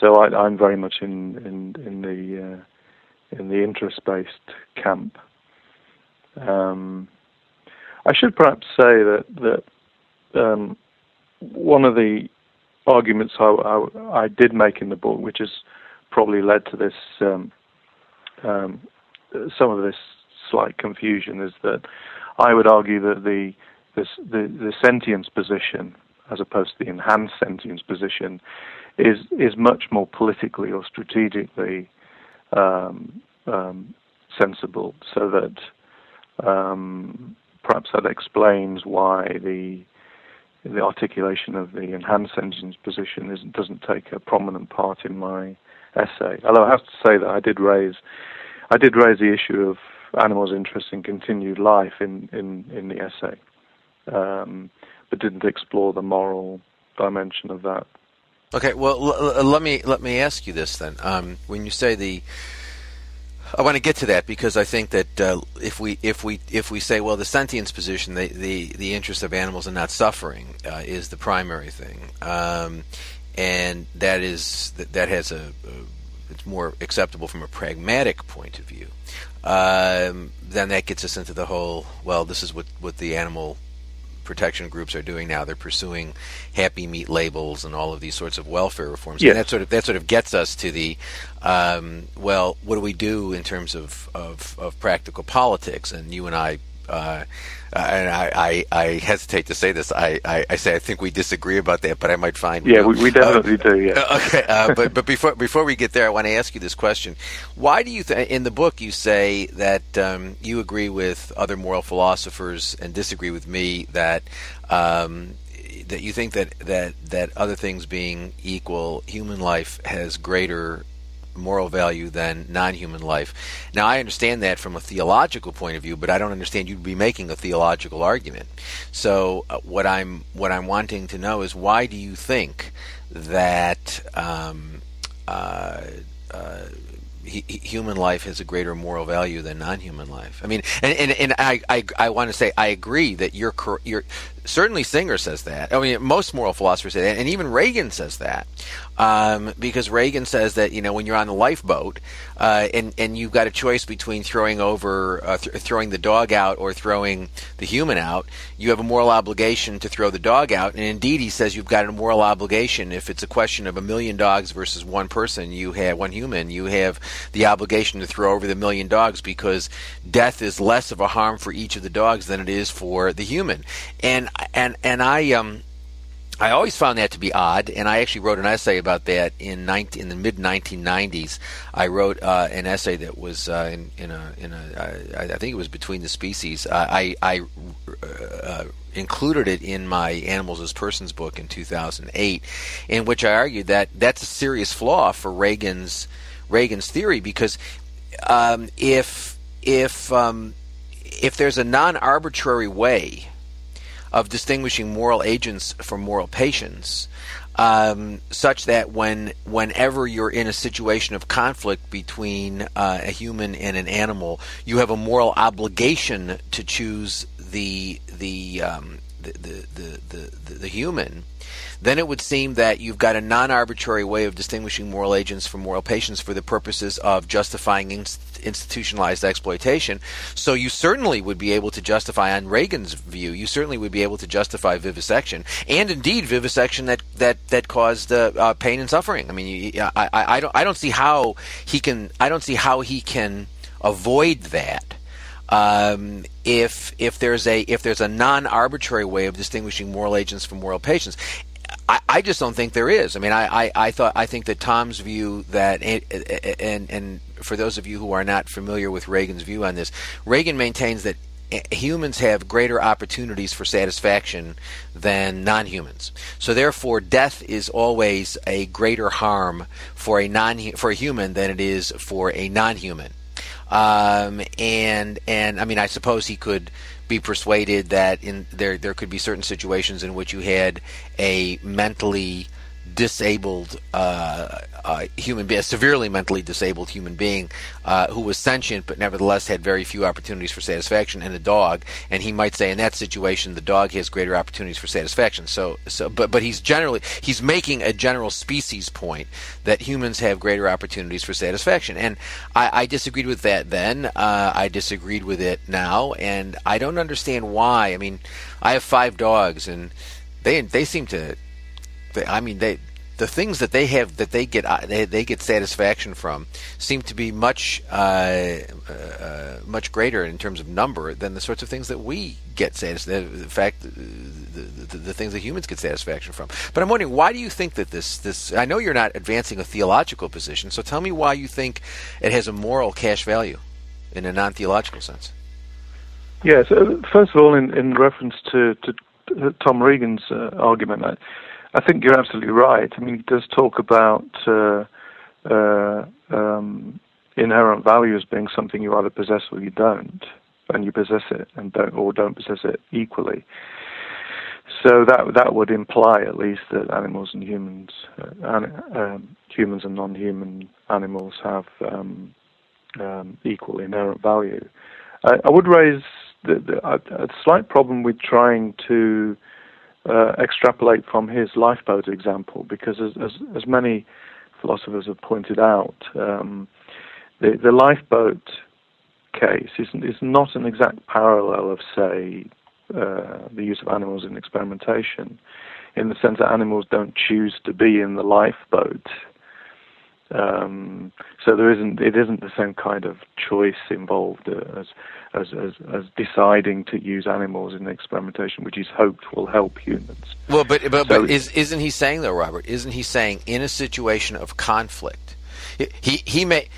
So I, am very much in in in the uh, in the interest-based camp. Um, I should perhaps say that that um, one of the arguments I, I, I, did make in the book, which has probably led to this um, um, some of this slight confusion, is that I would argue that the this, the, the sentience position, as opposed to the enhanced sentience position, is is much more politically or strategically um, um, sensible, so that um, perhaps that explains why the the articulation of the enhanced sentience position is, doesn't take a prominent part in my essay. Although I have to say that I did raise I did raise the issue of animals' interest in continued life in in, in the essay, um, but didn't explore the moral dimension of that. Okay, well, l- l- let me let me ask you this then. Um, when you say the I want to get to that because I think that uh, if we if we if we say well the sentience position the the, the interest of animals and not suffering uh, is the primary thing um, and that is that, has a, a, it's more acceptable from a pragmatic point of view um, then that gets us into the whole well this is what what the animal protection groups are doing now. They're pursuing happy meat labels and all of these sorts of welfare reforms. And that sort of that sort of gets us to the um, well, what do we do in terms of, of, of practical politics? And you and I uh, and I, I, I, hesitate to say this. I, I, I, say I think we disagree about that, but I might find. Yeah, we, we, definitely uh, do. Yeah. Okay, uh, but but before before we get there, I want to ask you this question: Why do you th- in the book you say that um, you agree with other moral philosophers and disagree with me that um, that you think that that that other things being equal, human life has greater moral value than non-human life. Now, I understand that from a theological point of view, but I don't understand you'd be making a theological argument. So, uh, what I'm what I'm wanting to know is why do you think that um, uh, uh, human life has a greater moral value than non-human life. I mean, and and, and I, I I want to say I agree that you're you're certainly Singer says that. I mean, most moral philosophers say that, and even Regan says that, um, because Regan says that you know when you're on the lifeboat, uh, and and you've got a choice between throwing over uh, th- throwing the dog out or throwing the human out, you have a moral obligation to throw the dog out, and indeed he says you've got a moral obligation. If it's a question of a million dogs versus one person, you have one human, you have the obligation to throw over the million dogs because death is less of a harm for each of the dogs than it is for the human, and and and I um I always found that to be odd, and I actually wrote an essay about that in 19, in the mid 1990s. I wrote uh, an essay that was uh, in, in a in a I, I think it was between the species. I I uh, included it in my Animals as Persons book in 2008, in which I argued that that's a serious flaw for Regan's Regan's theory because um, if if um, if there's a non-arbitrary way of distinguishing moral agents from moral patients, um, such that when whenever you're in a situation of conflict between uh, a human and an animal, you have a moral obligation to choose the the um, the, the, the, the, the human then it would seem that you've got a non arbitrary way of distinguishing moral agents from moral patients for the purposes of justifying institutionalized exploitation. So you certainly would be able to justify, on Regan's view, you certainly would be able to justify vivisection, and indeed vivisection that that that caused uh, uh, pain and suffering. I mean, I, I, I don't I don't see how he can I don't see how he can avoid that. Um, if if there's a if there's a non-arbitrary way of distinguishing moral agents from moral patients, I, I, just don't think there is. I mean, I, I, I, thought I think that Tom's view that and and for those of you who are not familiar with Regan's view on this, Regan maintains that humans have greater opportunities for satisfaction than non-humans. So therefore, death is always a greater harm for a non for a human than it is for a non-human. Um, and and I mean, I suppose he could be persuaded that in there there could be certain situations in which you had a mentally disabled uh, uh, human being, a severely mentally disabled human being uh, who was sentient but nevertheless had very few opportunities for satisfaction, and a dog. And he might say in that situation the dog has greater opportunities for satisfaction. So, so, but but he's generally he's making a general species point that humans have greater opportunities for satisfaction. And I, I disagreed with that then. Uh, I disagreed with it now, and I don't understand why. I mean, I have five dogs, and they they seem to I mean, they the things that they have that they get uh, they, they get satisfaction from seem to be much uh, uh, much greater in terms of number than the sorts of things that we get satisfaction. In fact, the, the, the, things that humans get satisfaction from. But I'm wondering why do you think that this this I know you're not advancing a theological position, so tell me why you think it has a moral cash value in a non-theological sense. Yes, yeah, so first of all, in, in reference to, to Tom Regan's uh, argument. I, I think you're absolutely right. I mean, he does talk about uh, uh, um, inherent value as being something you either possess or you don't, and you possess it and don't or don't possess it equally. So that that would imply at least that animals and humans, uh, um, humans and non-human animals have um, um, equal inherent value. I, I would raise the, the, a, a, slight problem with trying to uh, extrapolate from his lifeboat example, because as, as, as many philosophers have pointed out, um, the, the lifeboat case is, is not an exact parallel of, say, uh, the use of animals in experimentation, in the sense that animals don't choose to be in the lifeboat. Um, so there isn't it isn't the same kind of choice involved as, as, as as deciding to use animals in experimentation, which is hoped will help humans. Well, but but, so, but is, isn't he saying though, Robert? Isn't he saying in a situation of conflict, he he may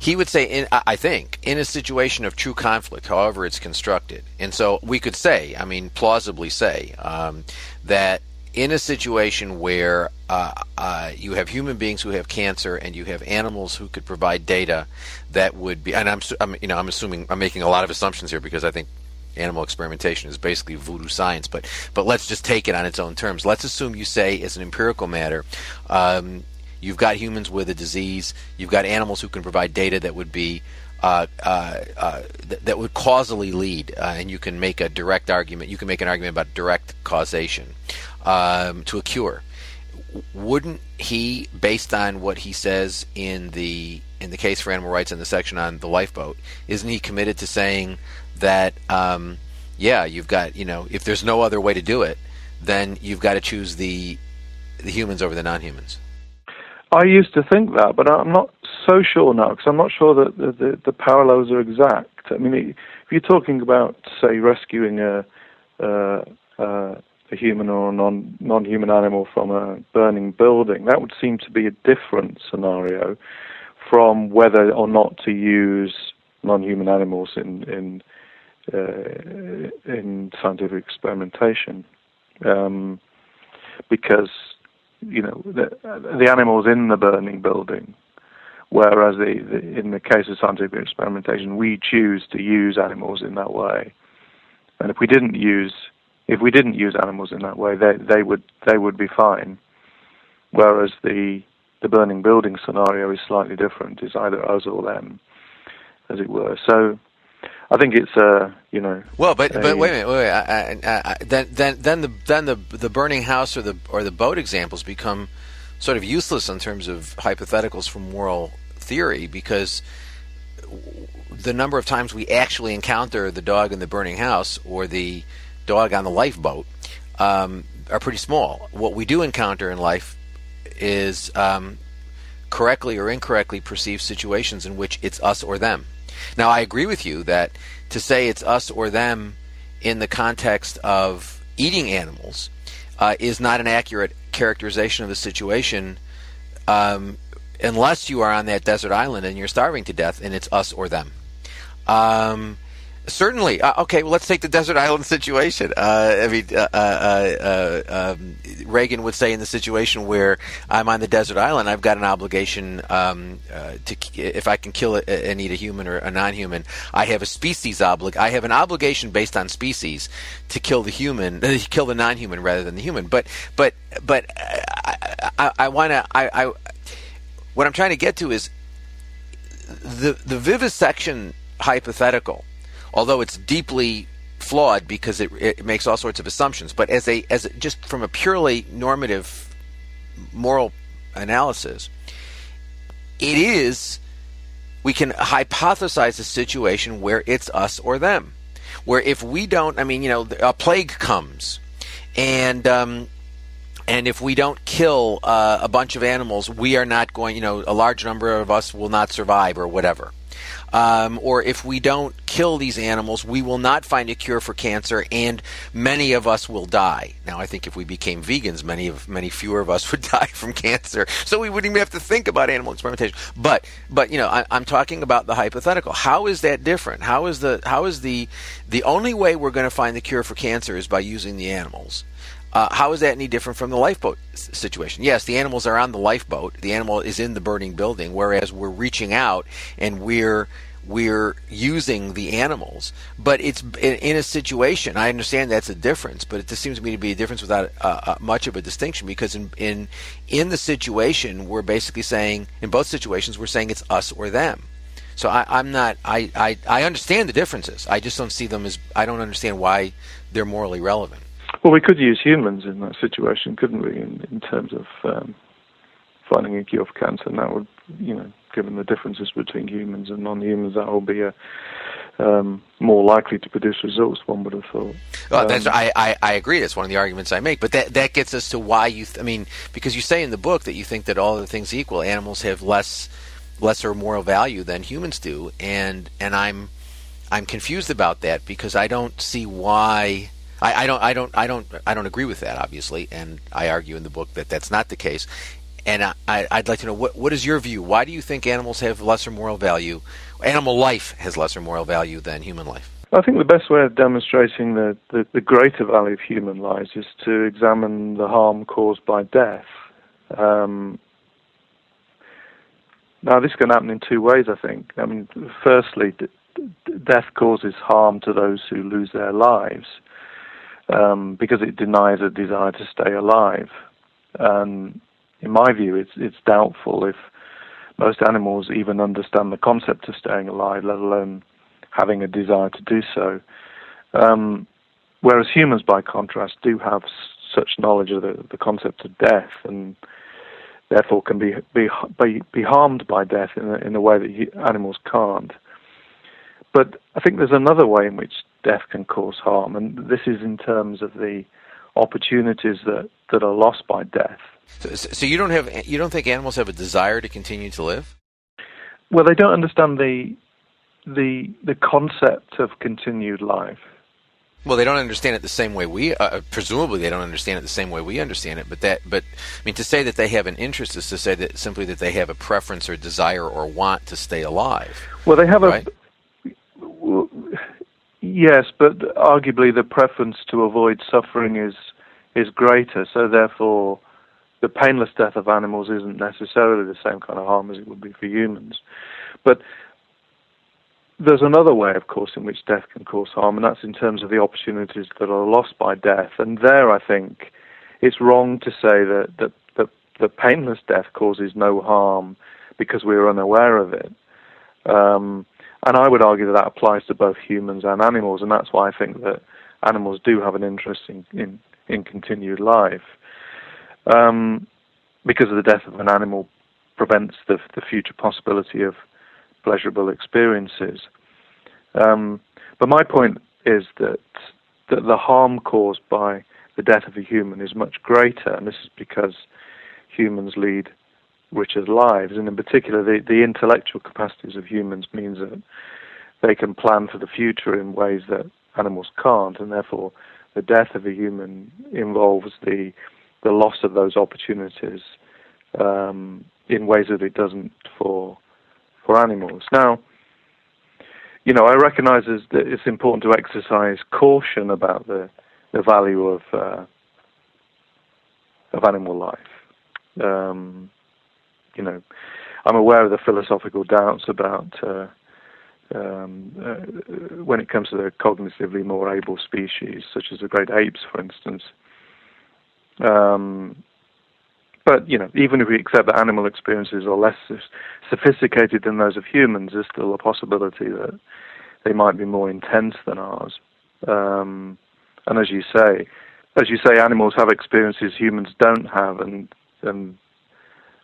he would say, in, I think, in a situation of true conflict, however it's constructed, and so we could say, I mean, plausibly say um, that in a situation where uh, uh, you have human beings who have cancer and you have animals who could provide data that would be, and I'm, I'm, you know, I'm assuming I'm making a lot of assumptions here because I think animal experimentation is basically voodoo science, but but let's just take it on its own terms. Let's assume you say, as an empirical matter, um, you've got humans with a disease, you've got animals who can provide data that would be uh, uh, uh, th- that would causally lead, uh, and you can make a direct argument. You can make an argument about direct causation um, to a cure. Wouldn't he, based on what he says in the in the case for animal rights in the section on the lifeboat, isn't he committed to saying that? Um, yeah, you've got you know, if there's no other way to do it, then you've got to choose the the humans over the non-humans. I used to think that, but I'm not so sure now because I'm not sure that the, the, the, parallels are exact. I mean, if you're talking about, say, rescuing a, human or a non, non-human animal from a burning building, that would seem to be a different scenario from whether or not to use non-human animals in in uh, in scientific experimentation, um, because you know the, the animals in the burning building Whereas the, the, in the case of scientific experimentation, we choose to use animals in that way. And if we didn't use if we didn't use animals in that way, they they would they would be fine. Whereas the the burning building scenario is slightly different. It's either us or them, as it were. So I think it's uh you know. Well, but a, but wait a minute, wait, wait. I, I, I, then then then the then the the burning house or the or the boat examples become sort of useless in terms of hypotheticals from moral theory because the number of times we actually encounter the dog in the burning house or the dog on the lifeboat um, are pretty small. What we do encounter in life is um, correctly or incorrectly perceived situations in which it's us or them. Now, I agree with you that to say it's us or them in the context of eating animals uh, is not an accurate characterization of the situation um, unless you are on that desert island and you're starving to death and it's us or them. Um, certainly. Uh, okay, well, let's take the desert island situation. Uh, I mean, uh, uh, uh, um, Regan would say in the situation where I'm on the desert island, I've got an obligation um, uh, to, if I can kill a, and eat a human or a non-human, I have a species oblig. I have an obligation based on species to kill the human, kill the non-human rather than the human. But, but, but I, I, I want to. I, I what I'm trying to get to is the the vivisection hypothetical, although it's deeply flawed because it, it makes all sorts of assumptions, but as a as a, just from a purely normative moral analysis, it is we can hypothesize a situation where it's us or them, where if we don't, I mean, you know, a plague comes, and um, and if we don't kill uh, a bunch of animals, we are not going. You know, a large number of us will not survive, or whatever. Um, or if we don't kill these animals, we will not find a cure for cancer, and many of us will die. Now, I think if we became vegans, many of many fewer of us would die from cancer, so we wouldn't even have to think about animal experimentation. But, but you know, I, I'm talking about the hypothetical. How is that different? How is the how is the the only way we're going to find the cure for cancer is by using the animals? Uh, how is that any different from the lifeboat situation? Yes, the animals are on the lifeboat. The animal is in the burning building, whereas we're reaching out and we're we're using the animals. But it's in, in a situation. I understand that's a difference, but it just seems to me to be a difference without uh, uh, much of a distinction. Because in in in the situation, we're basically saying in both situations we're saying it's us or them. So I, am not. I, I I understand the differences. I just don't see them as. I don't understand why they're morally relevant. Well, we could use humans in that situation, couldn't we? In, in terms of um, finding a cure for cancer, and that would, you know, given the differences between humans and non-humans, that will be a um, more likely to produce results. One would have thought. Well, that's, um, I, I, I agree. That's one of the arguments I make. But that that gets us to why you. Th- I mean, because you say in the book that you think that all the things equal, animals have less lesser moral value than humans do, and and I'm I'm confused about that because I don't see why I, I, don't, I don't, I don't, I don't agree with that, obviously, and I argue in the book that that's not the case. And I, would like to know what, what is your view? Why do you think animals have lesser moral value? Animal life has lesser moral value than human life. I think the best way of demonstrating the, the, the, greater value of human lives is to examine the harm caused by death. Um, now, this can happen in two ways, I think. I mean, firstly, d- death causes harm to those who lose their lives um, because it denies a desire to stay alive. And in my view, it's it's doubtful if most animals even understand the concept of staying alive, let alone having a desire to do so. Um, whereas humans, by contrast, do have such knowledge of the, the concept of death and therefore can be be be, be harmed by death in a, in a way that animals can't. But I think there's another way in which death can cause harm, and this is in terms of the opportunities that, that are lost by death. So, so you don't have you don't think animals have a desire to continue to live? Well, they don't understand the the the concept of continued life. Well, they don't understand it the same way we. Uh, presumably, they don't understand it the same way we understand it. But that, but I mean, to say that they have an interest is to say that simply that they have a preference or desire or want to stay alive. Well, they have right? a. Yes, but arguably the preference to avoid suffering is is greater. So therefore, the painless death of animals isn't necessarily the same kind of harm as it would be for humans. But there's another way, of course, in which death can cause harm, and that's in terms of the opportunities that are lost by death. And there, I think, it's wrong to say that that that, that painless death causes no harm because we're unaware of it. Um, and I would argue that that applies to both humans and animals, and that's why I think that animals do have an interest in in, in continued life, um, because of the death of an animal prevents the the future possibility of pleasurable experiences. Um, but my point is that, that the harm caused by the death of a human is much greater, and this is because humans lead richer lives, and in particular, the, the intellectual capacities of humans means that they can plan for the future in ways that animals can't, and therefore, the death of a human involves the the loss of those opportunities um, in ways that it doesn't for for animals. Now, you know, I recognise that it's important to exercise caution about the the value of uh, of animal life. Um, you know, I'm aware of the philosophical doubts about uh, um, uh, when it comes to the cognitively more able species, such as the great apes, for instance. Um, but you know, even if we accept that animal experiences are less sophisticated than those of humans, there's still a possibility that they might be more intense than ours. Um, and as you say, as you say, animals have experiences humans don't have, and and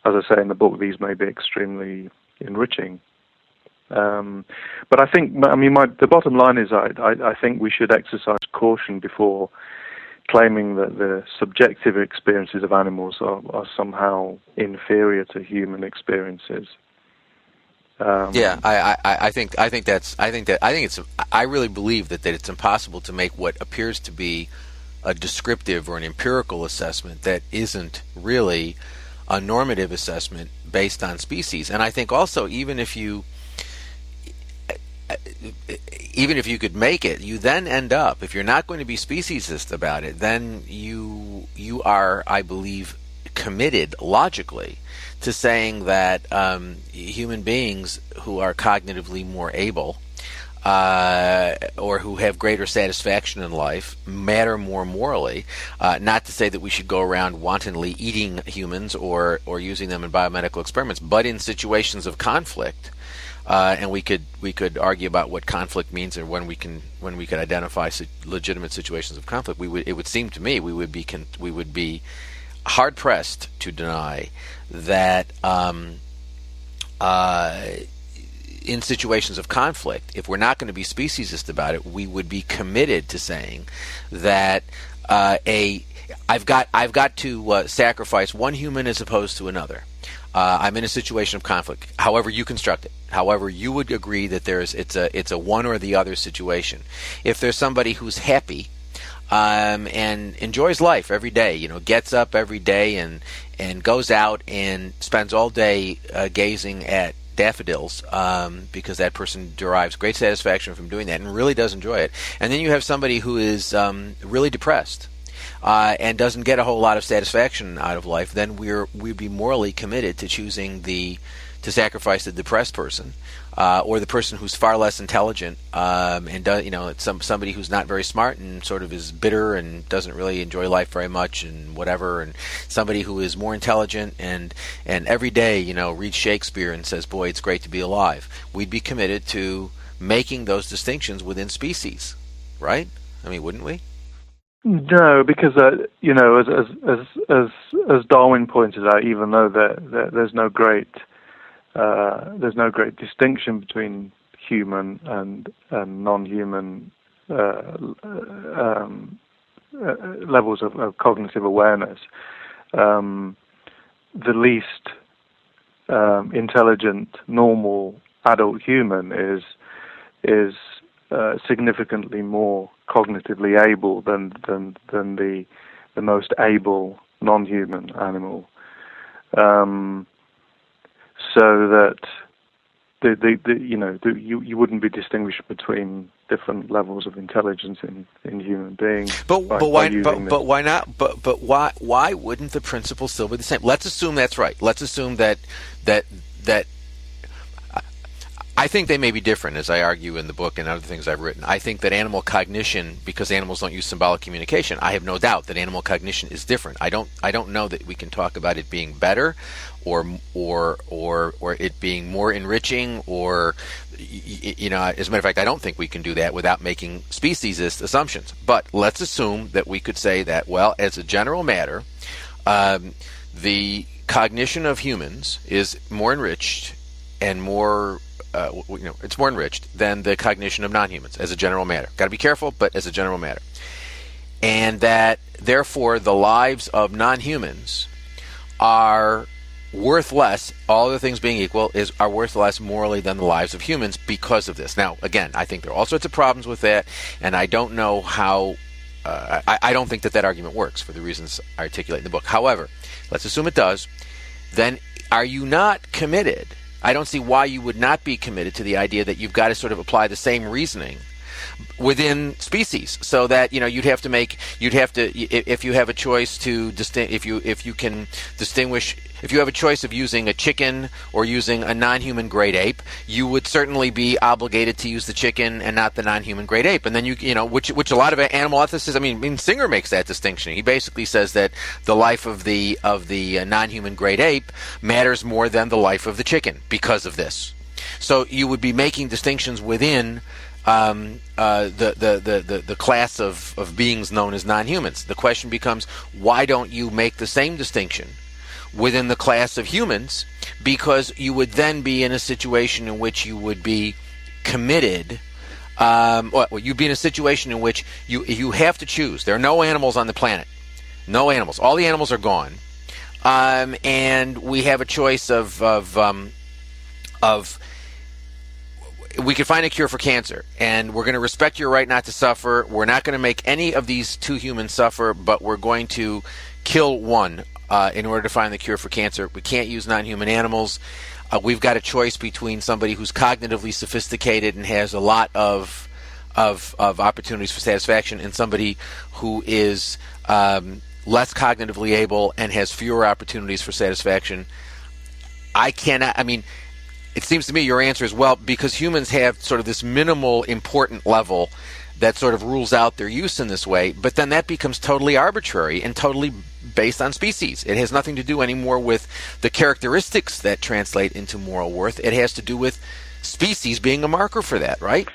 as I say in the book, these may be extremely enriching. Um, but I think, I mean, my, the bottom line is, I, I, I think we should exercise caution before claiming that the subjective experiences of animals are, are somehow inferior to human experiences. Um, yeah, I, I, I think I think that's I think that I think it's I really believe that, that it's impossible to make what appears to be a descriptive or an empirical assessment that isn't really a normative assessment based on species. And I think also even if you even if you could make it, you then end up if you're not going to be speciesist about it, then you you are, I believe, committed logically to saying that um, human beings who are cognitively more able uh, or who have greater satisfaction in life matter more morally. Uh, not to say that we should go around wantonly eating humans or, or using them in biomedical experiments, but in situations of conflict, uh, and we could we could argue about what conflict means and when we can when we could identify legitimate situations of conflict. We would it would seem to me we would be con- we would be hard pressed to deny that um, uh, in situations of conflict, if we're not going to be speciesist about it, we would be committed to saying that uh, a I've got I've got to uh, sacrifice one human as opposed to another. Uh, I'm in a situation of conflict. However you construct it, however you would agree that there's it's a it's a one or the other situation. If there's somebody who's happy um, and enjoys life every day, you know, gets up every day and and goes out and spends all day uh, gazing at daffodils um, because that person derives great satisfaction from doing that and really does enjoy it. And then you have somebody who is um, really depressed. Uh, and doesn't get a whole lot of satisfaction out of life, then we're we'd be morally committed to choosing the to sacrifice the depressed person uh, or the person who's far less intelligent um, and does, you know some somebody who's not very smart and sort of is bitter and doesn't really enjoy life very much and whatever and somebody who is more intelligent and and every day you know reads Shakespeare and says boy it's great to be alive. We'd be committed to making those distinctions within species right? I mean wouldn't we? No, because uh, you know, as as as as as Darwin pointed out, even though there, there there's no great uh, there's no great distinction between human and, and non-human uh, um, uh, levels of, of, cognitive awareness. Um, the least um, intelligent, normal adult human is is uh, significantly more cognitively able than than than the the most able non-human animal. Um, so that the, the, the you know the, you you wouldn't be distinguished between different levels of intelligence in, in human beings. But by, but why but, but why not? But but why why wouldn't the principle still be the same? Let's assume that's right. Let's assume that that that I think they may be different, as I argue in the book and other things I've written. I think that animal cognition, because animals don't use symbolic communication, I have no doubt that animal cognition is different. I don't, I don't know that we can talk about it being better, or or or or it being more enriching, or you know, as a matter of fact, I don't think we can do that without making speciesist assumptions. But let's assume that we could say that, well, as a general matter, um, the cognition of humans is more enriched and more uh, you know, it's more enriched than the cognition of non-humans as a general matter. Got to be careful, but as a general matter, and that therefore the lives of non-humans are worth less. All other things being equal, is are worth less morally than the lives of humans because of this. Now, again, I think there are all sorts of problems with that, and I don't know how. Uh, I, I don't think that that argument works for the reasons I articulate in the book. However, let's assume it does. Then, are you not committed? I don't see why you would not be committed to the idea that you've got to sort of apply the same reasoning within species so that you know you'd have to make you'd have to if you have a choice to distinct if you if you can distinguish if you have a choice of using a chicken or using a non-human great ape you would certainly be obligated to use the chicken and not the non-human great ape. And then you you know which which a lot of animal ethicists I mean, I mean Singer makes that distinction. He basically says that the life of the of the uh, non-human great ape matters more than the life of the chicken because of this. So you would be making distinctions within um, uh, the, the, the, the, the class of, of beings known as non humans. The question becomes why don't you make the same distinction within the class of humans? Because you would then be in a situation in which you would be committed. Um, well, you'd be in a situation in which you you have to choose. There are no animals on the planet, no animals. All the animals are gone, um, and we have a choice of of um, of we can find a cure for cancer, and we're going to respect your right not to suffer. We're not going to make any of these two humans suffer, but we're going to kill one uh, in order to find the cure for cancer. We can't use non-human animals. Uh, we've got a choice between somebody who's cognitively sophisticated and has a lot of of, of opportunities for satisfaction, and somebody who is um, less cognitively able and has fewer opportunities for satisfaction. I cannot. I mean it seems to me your answer is well because humans have sort of this minimal important level that sort of rules out their use in this way, but then that becomes totally arbitrary and totally based on species. It has nothing to do anymore with the characteristics that translate into moral worth. It has to do with species being a marker for that, right?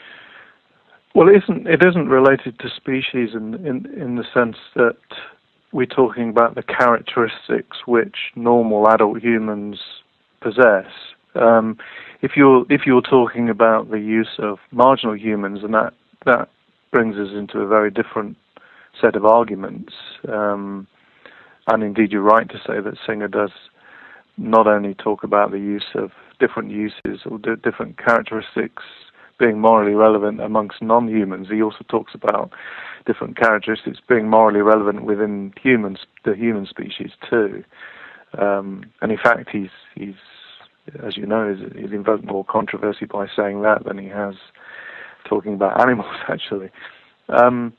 Well, it isn't it isn't related to species in in in the sense that we're talking about the characteristics which normal adult humans possess um, if you're if you're talking about the use of marginal humans, and that that brings us into a very different set of arguments. Um, and indeed, you're right to say that Singer does not only talk about the use of different uses or d- different characteristics being morally relevant amongst non-humans. He also talks about different characteristics being morally relevant within humans, the human species too. Um, and in fact, he's he's as you know, he's, invoked more controversy by saying that than he has talking about animals, actually. Um,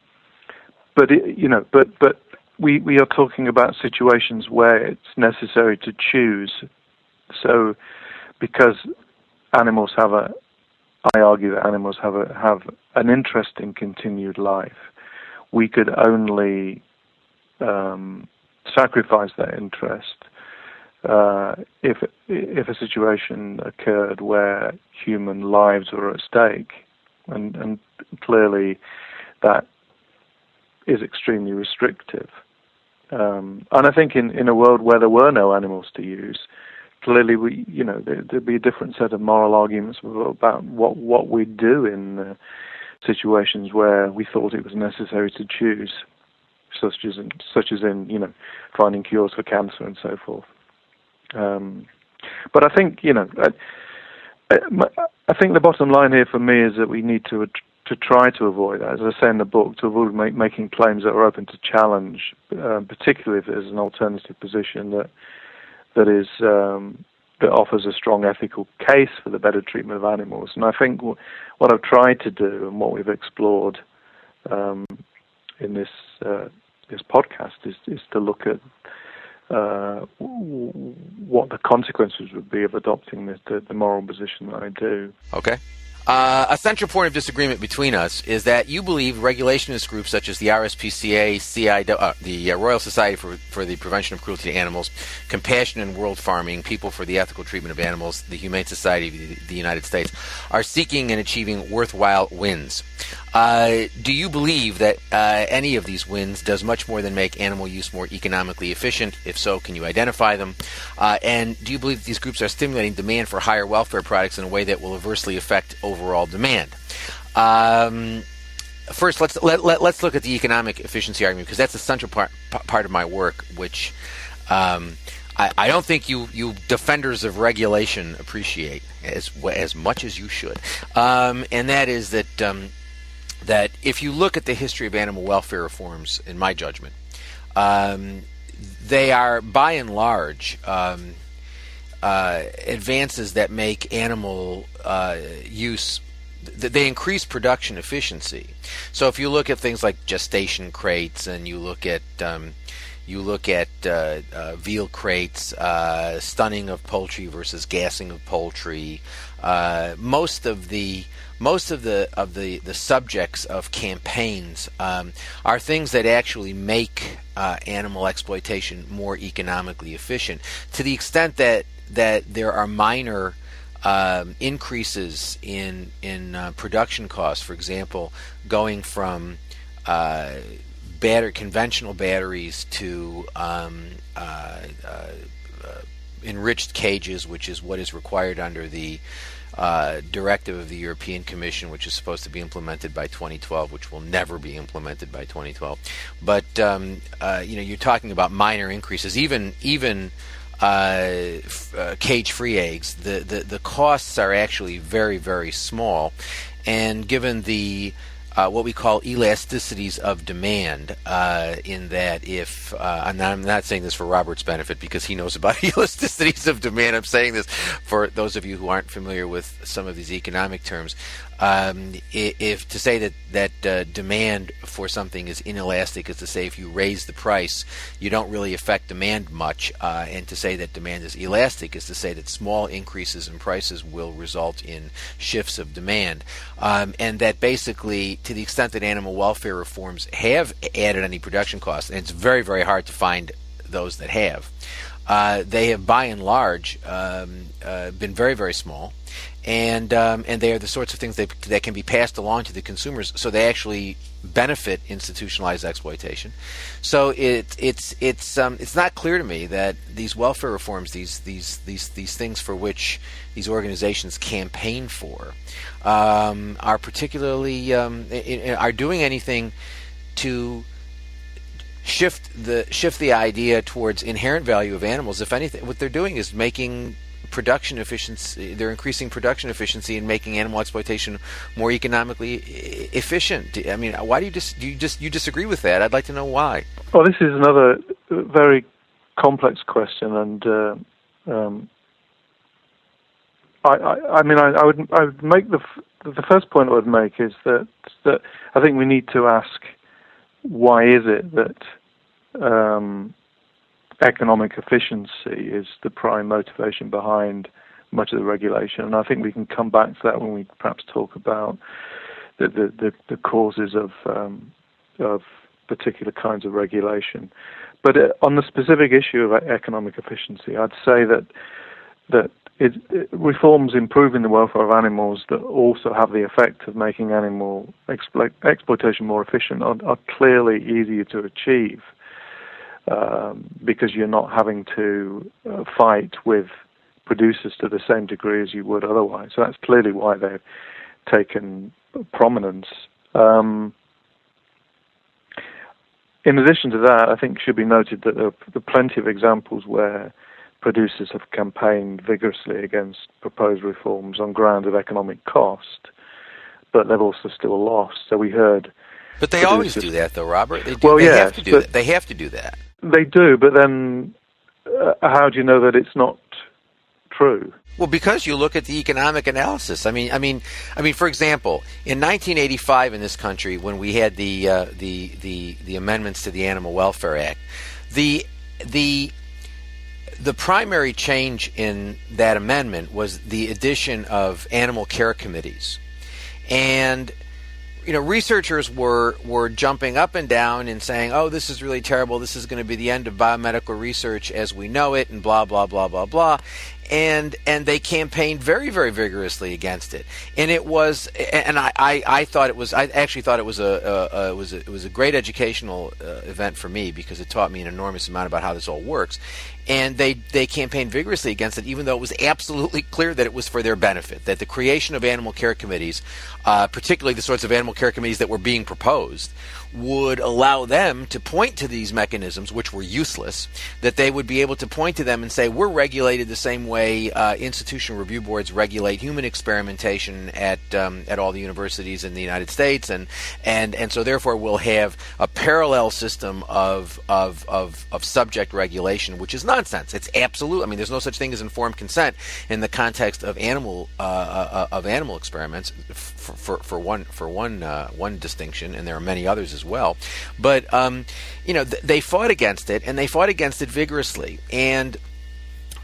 but it, you know, but but we we are talking about situations where it's necessary to choose. So, because animals have a, I argue that animals have a have an interest in continued life. We could only um, sacrifice that interest uh, if if a situation occurred where human lives were at stake, and and clearly that is extremely restrictive. Um, and I think in, in a world where there were no animals to use, clearly we you know there, would be a different set of moral arguments about what what we do in uh, situations where we thought it was necessary to choose, such as in, such as in you know finding cures for cancer and so forth. Um, but I think you know, I, I, think the bottom line here for me is that we need to to try to avoid as I say in the book, to avoid make, making claims that are open to challenge, uh, particularly if there's an alternative position that that is um, that offers a strong ethical case for the better treatment of animals. And I think w- what I've tried to do and what we've explored um, in this uh, this podcast is is to look at uh, what the consequences would be of adopting the, the, the moral position that I do. Okay. Uh, a central point of disagreement between us is that you believe regulationist groups such as the RSPCA, CI, uh, the uh, Royal Society for, for the Prevention of Cruelty to Animals, Compassion in World Farming, People for the Ethical Treatment of Animals, the Humane Society of the, the United States, are seeking and achieving worthwhile wins. Uh, do you believe that uh, any of these wins does much more than make animal use more economically efficient? If so, can you identify them? Uh, and do you believe these groups are stimulating demand for higher welfare products in a way that will adversely affect overall demand? Um, first, let's let, let, us look at the economic efficiency argument because that's the central part part of my work, which um, I, I, don't think you you defenders of regulation appreciate as as much as you should, um, and that is that um, that if you look at the history of animal welfare reforms, in my judgment, um, they are by and large um, uh, advances that make animal uh, use they increase production efficiency. So if you look at things like gestation crates and you look at um, you look at uh, uh, veal crates, uh, stunning of poultry versus gassing of poultry, uh, most of the most of the of the, the subjects of campaigns um, are things that actually make uh, animal exploitation more economically efficient. To the extent that that there are minor um, increases in in uh, production costs, for example, going from uh, batter- conventional batteries to um, uh, uh, uh, enriched cages, which is what is required under the uh, directive of the European Commission, which is supposed to be implemented by 2012, which will never be implemented by 2012. But um, you know, you're talking about minor increases, even even. Uh, uh cage-free eggs, the, the the costs are actually very very small, and given the uh, what we call elasticities of demand, uh, in that if, uh, I'm, I'm, not, saying this for Robert's benefit because he knows about elasticities of demand, I'm saying this for those of you who aren't familiar with some of these economic terms. Um, if to say that that uh, demand for something is inelastic is to say if you raise the price, you don't really affect demand much, uh, and to say that demand is elastic is to say that small increases in prices will result in shifts of demand, um, and that basically, to the extent that animal welfare reforms have added any production costs, and it's very very hard to find those that have. Uh, they have, by and large, um, uh, been very, very small, and um, and they are the sorts of things that that can be passed along to the consumers, so they actually benefit institutionalized exploitation. So it it's it's um, it's not clear to me that these welfare reforms, these these these these things for which these organizations campaign for, um, are particularly um, are doing anything to shift the shift the idea towards inherent value of animals. If anything, what they're doing is making production efficiency. They're increasing production efficiency and making animal exploitation more economically efficient. I mean, why do you just do you just you disagree with that? I'd like to know why. Well, this is another very complex question, and uh, um, I, I, I mean, I, I, would I would make the the first point I would make is that that I think we need to ask why is it that um, economic efficiency is the prime motivation behind much of the regulation, and I think we can come back to that when we perhaps talk about the the, the, the causes of um, of particular kinds of regulation. But uh, on the specific issue of economic efficiency, I'd say that that it, it reforms improving the welfare of animals that also have the effect of making animal explo- exploitation more efficient are, are, clearly easier to achieve um, because you're not having to uh, fight with producers to the same degree as you would otherwise. So that's clearly why they've taken prominence. Um, in addition to that, I think it should be noted that there are plenty of examples where producers have campaigned vigorously against proposed reforms on ground of economic cost, but they've also still lost. So we heard. But they always do that, though, Robert. They do, well, they yes, have to do that. They have to do that. They do, but then uh, how do you know that it's not true? Well, because you look at the economic analysis. I mean, I mean, I mean. For example, in 1985 in this country, when we had the uh, the the the amendments to the Animal Welfare Act, the the the primary change in that amendment was the addition of animal care committees. And you know, researchers were were jumping up and down and saying, "Oh, this is really terrible. This is going to be the end of biomedical research as we know it," and blah blah blah blah blah. And and they campaigned very very vigorously against it. And it was and I, I, I thought it was I actually thought it was a, a, a it was a, it was a great educational uh, event for me because it taught me an enormous amount about how this all works and they they campaigned vigorously against it even though it was absolutely clear that it was for their benefit that the creation of animal care committees uh, particularly the sorts of animal care committees that were being proposed would allow them to point to these mechanisms, which were useless, that they would be able to point to them and say, we're regulated the same way uh, institutional review boards regulate human experimentation at um, at all the universities in the United States, and and and so therefore we'll have a parallel system of of of, of subject regulation, which is nonsense. It's absolute. I mean, there's no such thing as informed consent in the context of animal uh, uh, of animal experiments. For, for, for one for one uh, one distinction, and there are many others as as well. But um, you know, th- they fought against it, and they fought against it vigorously. And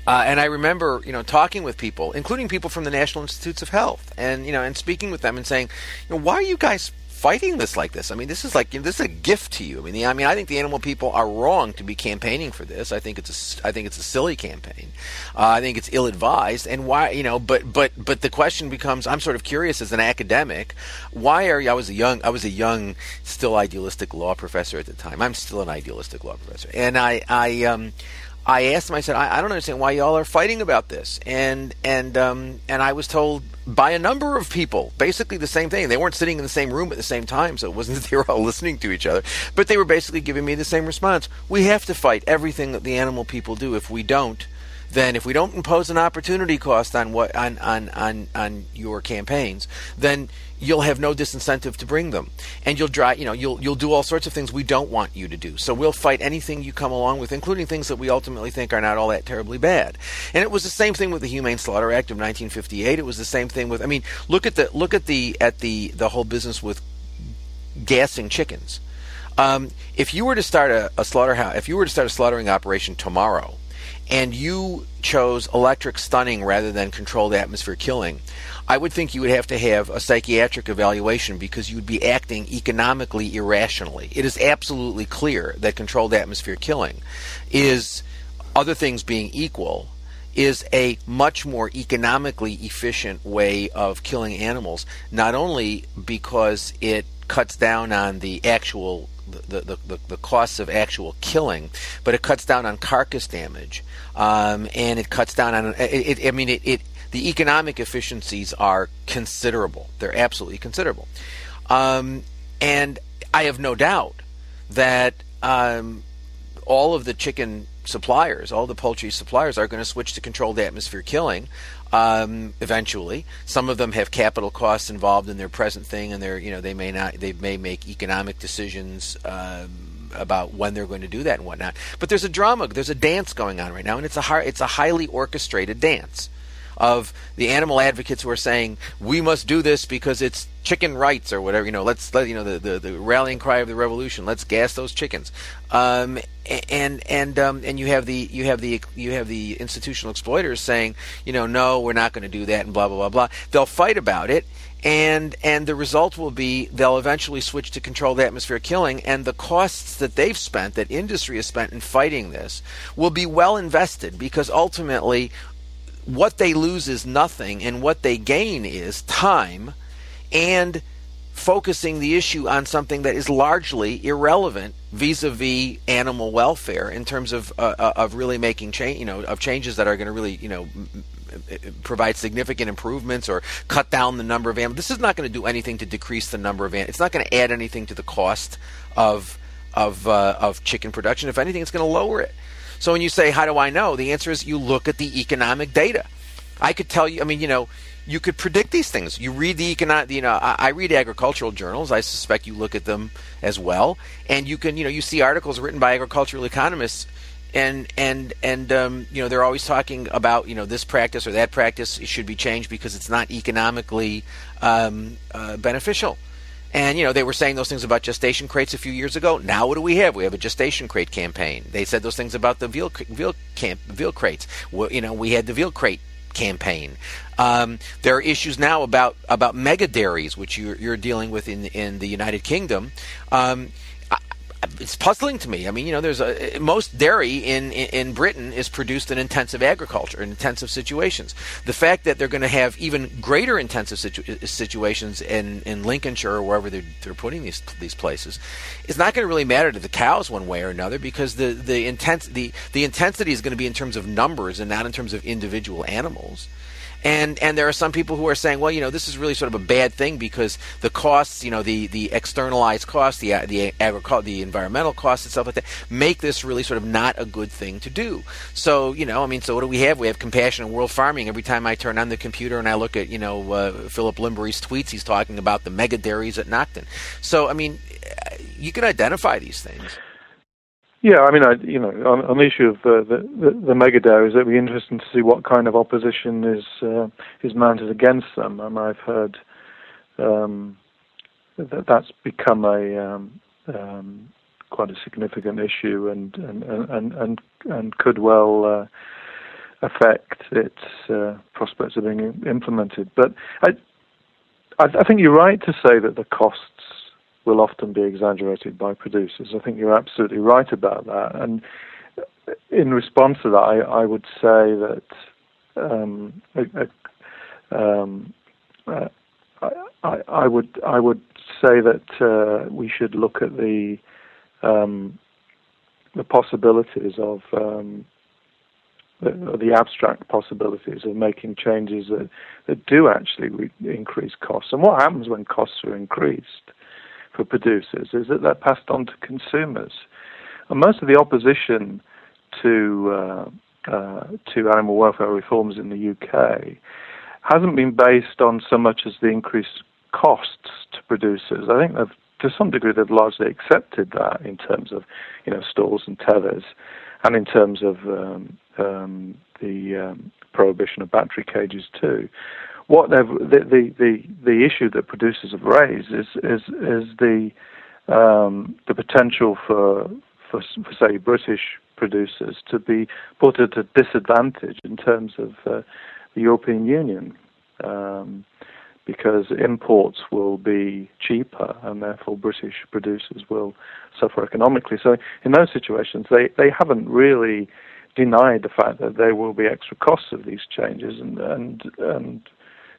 uh, and I remember, you know, talking with people, including people from the National Institutes of Health, and you know, and speaking with them and saying, you know, why are you guys fighting this like this. I mean, this is like this is a gift to you. I mean, the, I mean, I think the animal people are wrong to be campaigning for this. I think it's a, I think it's a silly campaign. Uh, I think it's ill advised. And why, you know, but but but the question becomes: I'm sort of curious as an academic, why are you? I was a young, I was a young, still idealistic law professor at the time. I'm still an idealistic law professor, and I I um. I asked him. I said, I, I, don't understand why y'all are fighting about this. And and um, and I was told by a number of people, basically the same thing. They weren't sitting in the same room at the same time, so it wasn't that they were all listening to each other. But they were basically giving me the same response. We have to fight everything that the animal people do. If we don't, then if we don't impose an opportunity cost on what on on on, on your campaigns, then you'll have no disincentive to bring them, and you'll try, you know, you'll you'll do all sorts of things we don't want you to do. So we'll fight anything you come along with, including things that we ultimately think are not all that terribly bad. And it was the same thing with the Humane Slaughter Act of 1958. It was the same thing with, I mean, look at the look at the at the the whole business with gassing chickens. Um, if you were to start a, a slaughterhouse, if you were to start a slaughtering operation tomorrow, and you chose electric stunning rather than controlled atmosphere killing, I would think you would have to have a psychiatric evaluation because you would be acting economically irrationally. It is absolutely clear that controlled atmosphere killing is, other things being equal, is a much more economically efficient way of killing animals, not only because it cuts down on the actual the, the, the, the, costs of actual killing, but it cuts down on carcass damage, um, and it cuts down on. It, it, I mean, it, it the economic efficiencies are considerable. They're absolutely considerable. Um, and I have no doubt that um, all of the chicken suppliers, all the poultry suppliers, are going to switch to controlled atmosphere killing um, eventually. Some of them have capital costs involved in their present thing, and they're you know they may not they may make economic decisions. Um, about when they're going to do that and whatnot, but there's a drama, there's a dance going on right now, and it's a it's a highly orchestrated dance of the animal advocates who are saying we must do this because it's chicken rights or whatever. You know, let's let you know the, the, the rallying cry of the revolution. Let's gas those chickens. Um, and and um, and you have the you have the you have the institutional exploiters saying, you know, no, we're not going to do that, and blah blah blah blah. They'll fight about it, and and the result will be they'll eventually switch to controlled atmosphere killing and the costs that they've spent that industry has spent in fighting this will be well invested because ultimately what they lose is nothing and what they gain is time and focusing the issue on something that is largely irrelevant vis-a-vis animal welfare in terms of uh, uh of really making change you know of changes that are going to really you know provide significant improvements or cut down the number of animals. This is not going to do anything to decrease the number of animals. It's not going to add anything to the cost of of uh, of chicken production. If anything, it's going to lower it. So when you say, "How do I know?" the answer is you look at the economic data. I could tell you. I mean, you know, you could predict these things. You read the economic. You know, I, I read agricultural journals. I suspect you look at them as well, and you can. You know, you see articles written by agricultural economists and and and um, you know they're always talking about you know this practice or that practice should be changed because it's not economically um, uh, beneficial. And you know they were saying those things about gestation crates a few years ago. Now what do we have? We have a gestation crate campaign. They said those things about the veal veal camp veal crates. Well, you know we had the veal crate campaign. Um, there are issues now about about mega dairies, which you're, you're dealing with in in the United Kingdom. Um, it's puzzling to me. I mean, you know, there's a most dairy in, in, in Britain is produced in intensive agriculture, in intensive situations. The fact that they're going to have even greater intensive situ- situations in, in Lincolnshire or wherever they're, they're putting these these places is not going to really matter to the cows one way or another because the the intense the the intensity is going to be in terms of numbers and not in terms of individual animals. And and there are some people who are saying, well, you know, this is really sort of a bad thing because the costs, you know, the, the externalized costs, the the agricul- the environmental costs and stuff like that, make this really sort of not a good thing to do. So you know, I mean, so what do we have? We have compassion in world farming. Every time I turn on the computer and I look at you know uh, Philip Lymbery's tweets, he's talking about the mega dairies at Nocton. So I mean, you can identify these things. Yeah, I mean, I, you know, on, on the issue of the the, the mega dairies, it'd be interesting to see what kind of opposition is uh, is mounted against them. Um, I've heard um, that that's become a um, um, quite a significant issue, and and and and, and could well uh, affect its uh, prospects of being implemented. But I, I think you're right to say that the costs will often be exaggerated by producers. I think you're absolutely right about that. And in response to that, I, I would say that um, um, uh, I, I, would I would say that uh, we should look at the um, the possibilities of um, the, the, abstract possibilities of making changes that, that do actually re- increase costs. And what happens when costs are increased? For producers is that they're passed on to consumers. And most of the opposition to uh, uh, to animal welfare reforms in the UK hasn't been based on so much as the increased costs to producers. I think they've, to some degree they've largely accepted that in terms of you know stalls and tethers, and in terms of um, um, the um, prohibition of battery cages too what the, the the the issue that producers have raised is is is the um, the potential for, for for say British producers to be put at a disadvantage in terms of uh, the European Union. Um, because imports will be cheaper and therefore British producers will suffer economically. So in those situations, they, they haven't really denied the fact that there will be extra costs of these changes and and and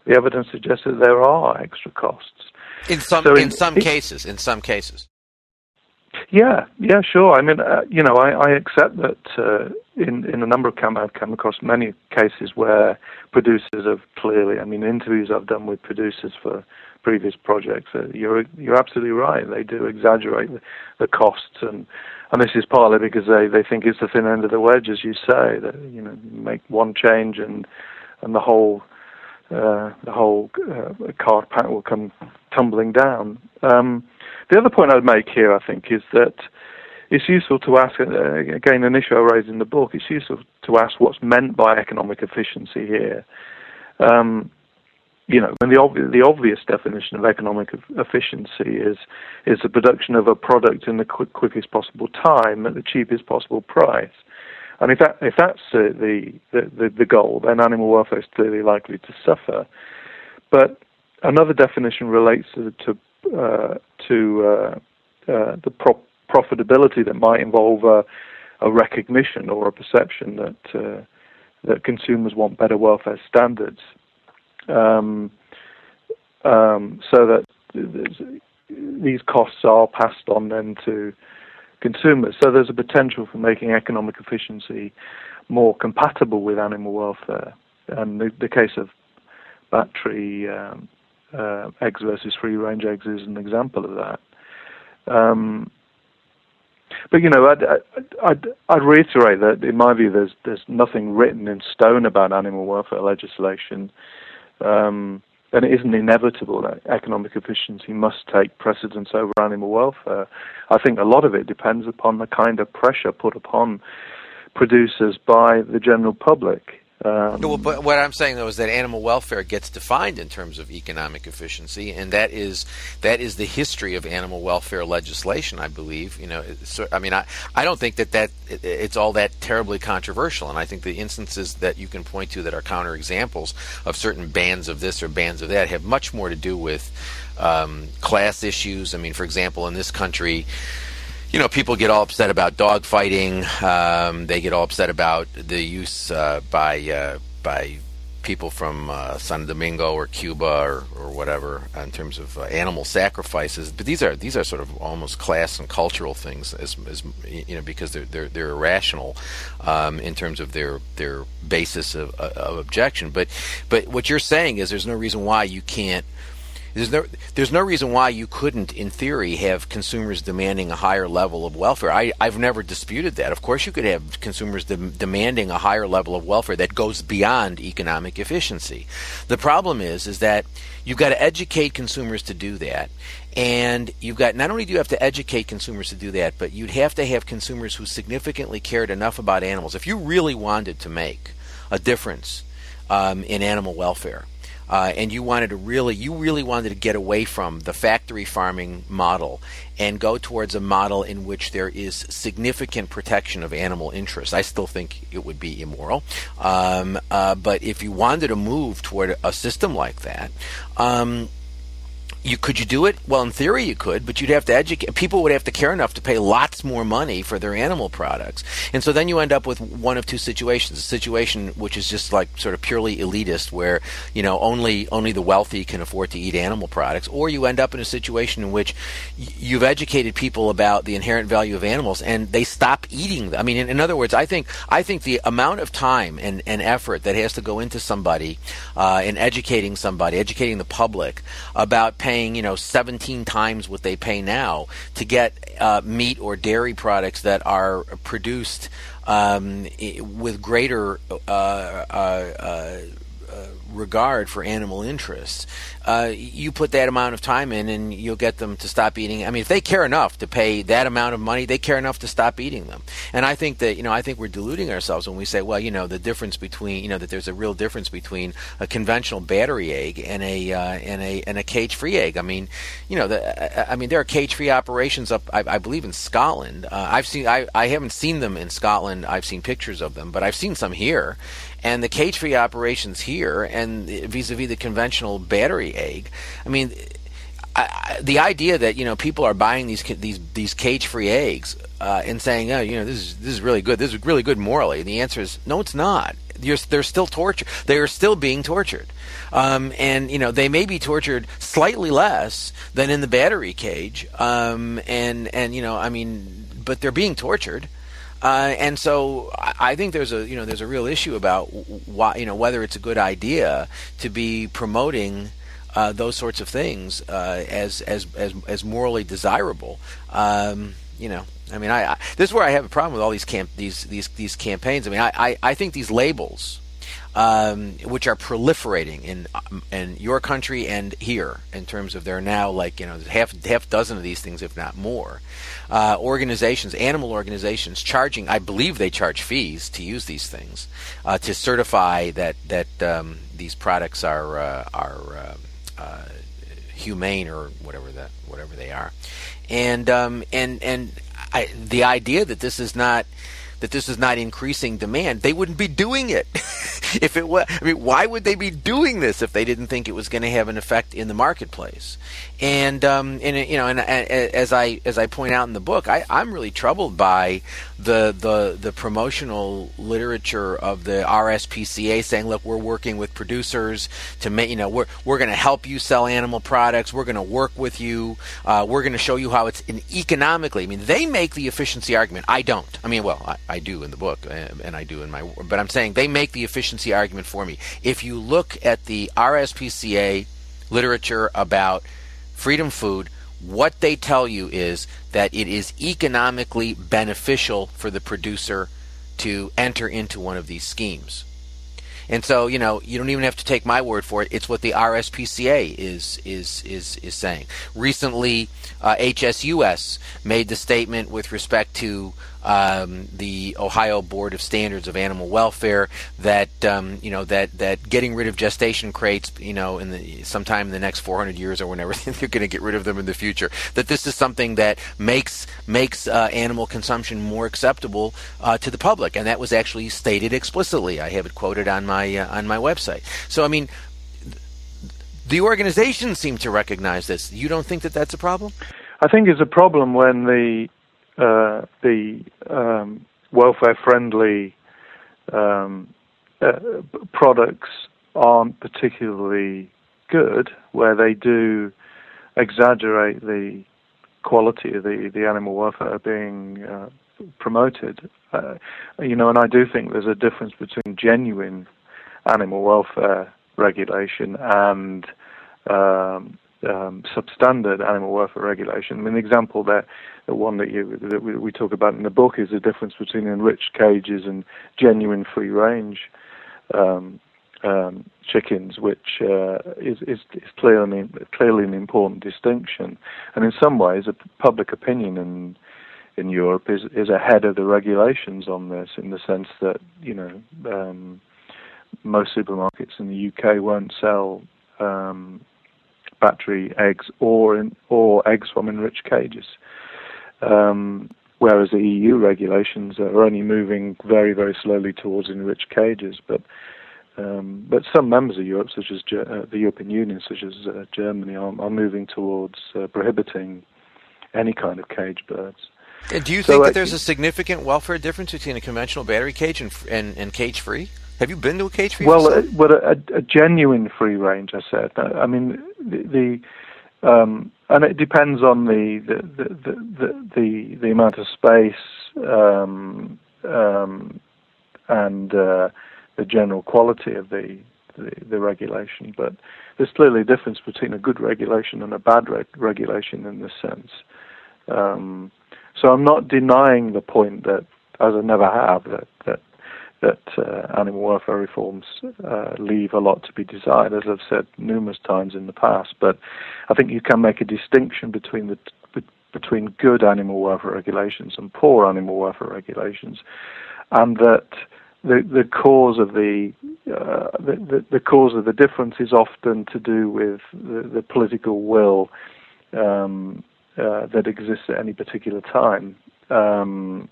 the evidence suggests that there are extra costs. In some so in, in, some it, cases, in some cases. Yeah, yeah, sure. I mean, uh, you know, I, I accept that uh, in in a number of cases I've come across many cases where producers have clearly. I mean, interviews I've done with producers for previous projects. Uh, you're you're absolutely right. They do exaggerate the, the costs, and and this is partly because they they think it's the thin end of the wedge, as you say. That you know, make one change and and the whole uh, the whole uh, card pack will come tumbling down. Um, the other point I'd make here, I think, is that it's useful to ask, uh, again, an issue I raised in the book, it's useful to ask what's meant by economic efficiency here. Um, you know, and the, ob- the obvious definition of economic efficiency is is the production of a product in the quick, quickest possible time at the cheapest possible price. And if that if that's uh, the, the the goal, then animal welfare is clearly likely to suffer. But another definition relates to to, uh, to uh, uh, the pro- profitability that might involve a, a, recognition or a perception that uh, that consumers want better welfare standards um, um, so that these costs are passed on then to consumers. So there's a potential for making economic efficiency more compatible with animal welfare. And the, the case of battery um, uh, eggs versus free range eggs is an example of that. Um, but you know, I'd, I'd, I'd, reiterate that in my view, there's there's nothing written in stone about animal welfare legislation. Um, and it isn't inevitable that economic efficiency must take precedence over animal welfare. I think a lot of it depends upon the kind of pressure put upon producers by the general public. Um, well, but what I'm saying though is that animal welfare gets defined in terms of economic efficiency, and that is that is the history of animal welfare legislation. I believe, you know, so, I mean, I, I don't think that that it, it's all that terribly controversial, and I think the instances that you can point to that are counterexamples of certain bans of this or bans of that have much more to do with um, class issues. I mean, for example, in this country you know, people get all upset about dog fighting. Um, they get all upset about the use uh, by uh, by people from uh, San Domingo or Cuba or, or whatever in terms of uh, animal sacrifices. But these are these are sort of almost class and cultural things, as, as you know, because they're they're, they're irrational um, in terms of their their basis of, of objection. But but what you're saying is there's no reason why you can't there's no there's no reason why you couldn't, in theory, have consumers demanding a higher level of welfare. I, I've never disputed that. Of course, you could have consumers de- demanding a higher level of welfare that goes beyond economic efficiency. The problem is is that you've got to educate consumers to do that, and you've got not only do you have to educate consumers to do that, but you'd have to have consumers who significantly cared enough about animals. If you really wanted to make a difference um, in animal welfare uh, and you wanted to really, you really wanted to get away from the factory farming model and go towards a model in which there is significant protection of animal interests. I still think it would be immoral, um, uh, but if you wanted to move toward a system like that. Um, you could you do it? Well, in theory you could, but you'd have to educate. People would have to care enough to pay lots more money for their animal products, and so then you end up with one of two situations: a situation which is just like sort of purely elitist, where you know only only the wealthy can afford to eat animal products, or you end up in a situation in which you've educated people about the inherent value of animals, and they stop eating them. I mean, in, in other words, I think I think the amount of time and, and effort that has to go into somebody uh, in educating somebody, educating the public about paying, you know, 17 times what they pay now to get uh, meat or dairy products that are produced um, with greater uh, uh, uh regard for animal interests, uh, you put that amount of time in and you'll get them to stop eating. I mean, if they care enough to pay that amount of money, they care enough to stop eating them. And I think that, you know, I think we're deluding ourselves when we say, well, you know, the difference between, you know, that there's a real difference between a conventional battery egg and a, uh, and a, and a cage free egg. I mean, you know, the, I mean, there are cage free operations up, I, I, believe in Scotland. Uh, I've seen, I, I haven't seen them in Scotland. I've seen pictures of them, but I've seen some here and the cage free operations here and vis-a-vis the conventional battery egg i mean I, I, the idea that you know people are buying these these these cage free eggs uh, and saying oh you know this is this is really good this is really good morally and the answer is no it's not. You're, they're still tortured they are still being tortured. Um, and you know they may be tortured slightly less than in the battery cage um, and and you know I mean but they're being tortured uh, and so I think there's a you know there's a real issue about why you know whether it's a good idea to be promoting uh, those sorts of things uh, as, as as as morally desirable. Um, you know, I mean, I, I, this is where I have a problem with all these camp these these these campaigns. I mean, I, I, I think these labels um, which are proliferating in in your country and here in terms of there are now like you know half half dozen of these things, if not more. Uh, organizations, animal organizations, charging. I believe they charge fees to use these things uh, to certify that that um, these products are uh, are uh, uh, humane or whatever that whatever they are, and um, and and I, the idea that this is not that this is not increasing demand, they wouldn't be doing it. if it was, I mean, why would they be doing this if they didn't think it was going to have an effect in the marketplace? And um, and you know, and, and, as I as I point out in the book, I, I'm really troubled by the the the promotional literature of the RSPCA saying, look, we're working with producers to make you know we're we're going to help you sell animal products. We're going to work with you. Uh, we're going to show you how it's in economically. I mean, they make the efficiency argument. I don't. I mean, well, I, I do in the book, uh, and I do in my. But I'm saying they make the efficiency argument for me. If you look at the RSPCA literature about freedom food, what they tell you is that it is economically beneficial for the producer to enter into one of these schemes. And so, you know, you don't even have to take my word for it. It's what the RSPCA is is is is saying. Recently, uh, HSUS made the statement with respect to um, the Ohio Board of Standards of Animal Welfare that um, you know that that getting rid of gestation crates, you know, in the sometime in the next 400 years or whenever they're going to get rid of them in the future, that this is something that makes makes uh, animal consumption more acceptable uh, to the public, and that was actually stated explicitly. I have it quoted on my uh, on my website. So I mean. The organizations seem to recognize this. You don't think that that's a problem? I think it's a problem when the uh, the um, welfare-friendly um, uh, products aren't particularly good, where they do exaggerate the quality of the, the animal welfare being uh, promoted. Uh, you know, and I do think there's a difference between genuine animal welfare regulation and um, um, substandard animal welfare regulation. I mean, the example that the one that you that we, we, talk about in the book is the difference between enriched cages and genuine free range um, um, chickens, which uh, is, is, is clearly clearly an important distinction. And in some ways, a public opinion in in Europe is is ahead of the regulations on this, in the sense that you know um, most supermarkets in the UK won't sell um, battery eggs or in, or eggs from enriched cages. Um, whereas the EU regulations are only moving very, very slowly towards enriched cages. But um, but some members of Europe, such as uh, the European Union, such as uh, Germany, are, are, moving towards uh, prohibiting any kind of cage birds. Do you so, think that there's a significant welfare difference between a conventional battery cage and, and, and cage free? Have you been to a cage free? Well, uh, well, a, a, genuine free range. I said. I mean, the, the um, and it depends on the the the the, the, the amount of space um, um, and uh, the general quality of the, the, the regulation. But there's clearly a difference between a good regulation and a bad reg- regulation in this sense. Um, so I'm not denying the point that, as I never have, that that that uh, animal welfare reforms uh, leave a lot to be desired, as I've said numerous times in the past. But I think you can make a distinction between the between good animal welfare regulations and poor animal welfare regulations, and that the the cause of the, uh, the, the, the cause of the difference is often to do with the, the political will um, uh, that exists at any particular time, um,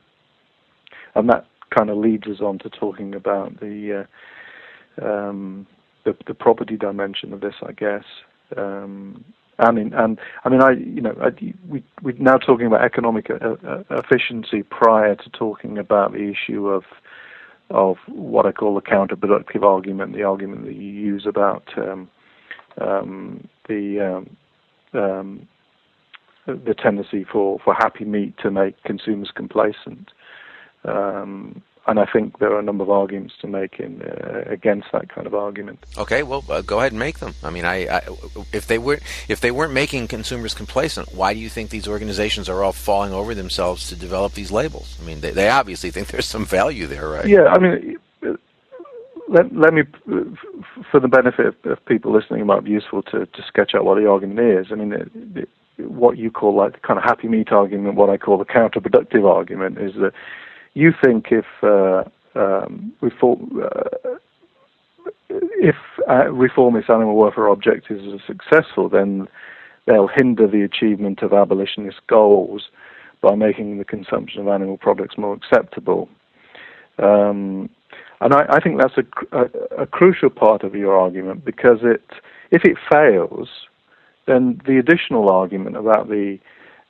and that kind of leads us on to talking about the uh, um, the, the, property dimension of this, I guess. Um, and and I mean, I you know, I, we we're now talking about economic uh, uh, efficiency prior to talking about the issue of of what I call the counterproductive argument, the argument that you use about um, um the um, um, the tendency for, for happy meat to make consumers complacent. Um, and I think there are a number of arguments to make in uh, against that kind of argument. Okay, well, uh, go ahead and make them. I mean, I, I, if they were if they weren't making consumers complacent, why do you think these organizations are all falling over themselves to develop these labels? I mean, they, they obviously think there's some value there, right? Yeah, I mean, let, let me, for the benefit of, people listening, it might be useful to, to sketch out what the argument is. I mean, it, it, what you call like the kind of happy meat argument, what I call the counterproductive argument, is that you think if uh, um, uh, if uh, reformist animal welfare objectives are successful, then they'll hinder the achievement of abolitionist goals by making the consumption of animal products more acceptable. Um, and I, I, think that's a, a, a, crucial part of your argument because it, if it fails, then the additional argument about the,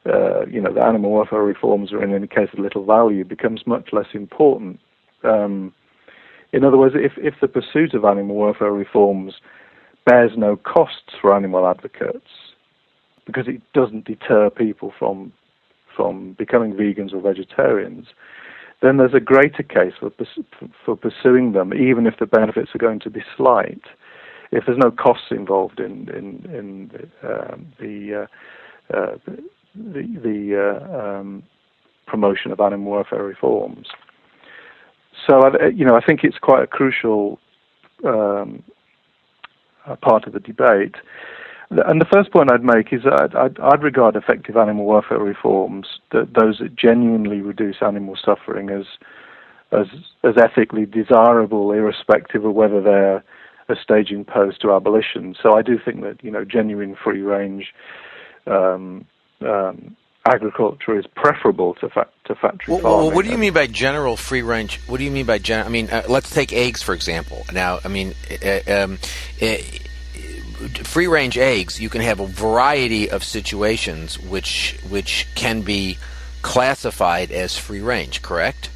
uh, you know, the animal welfare reforms are in any case of little value becomes much less important. Um, in other words, if, if the pursuit of animal welfare reforms bears no costs for animal advocates, because it doesn't deter people from from becoming vegans or vegetarians, then there's a greater case for, for pursuing them, even if the benefits are going to be slight. If there's no costs involved in in, in um, the uh, uh, the, the uh, um, promotion of animal welfare reforms, so you know I think it's quite a crucial um, part of the debate. And the first point I'd make is that I'd, I'd, regard effective animal welfare reforms, that those that genuinely reduce animal suffering, as as as ethically desirable, irrespective of whether they're a staging post to abolition. So I do think that you know genuine free range um, um, agriculture is preferable to fa- to factory well, farming. Well, what do you mean by general free range? What do you mean by gen? I mean, uh, let's take eggs for example. Now, I mean. Uh, um, uh, free range eggs, you can have a variety of situations which which can be classified as free range. Correct?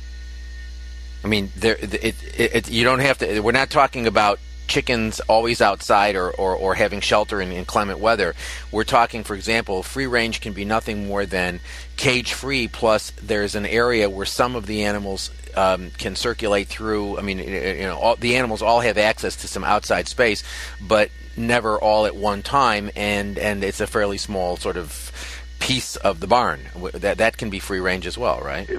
I mean, there it, it, it, you don't have to. We're not talking about chickens always outside or, or, or having shelter in inclement weather. We're talking, for example, free range can be nothing more than cage free, plus there's an area where some of the animals um, can circulate through. I mean, you know, all, the animals all have access to some outside space, but never all at one time, and and it's a fairly small sort of piece of the barn. That that can be free range as well, right?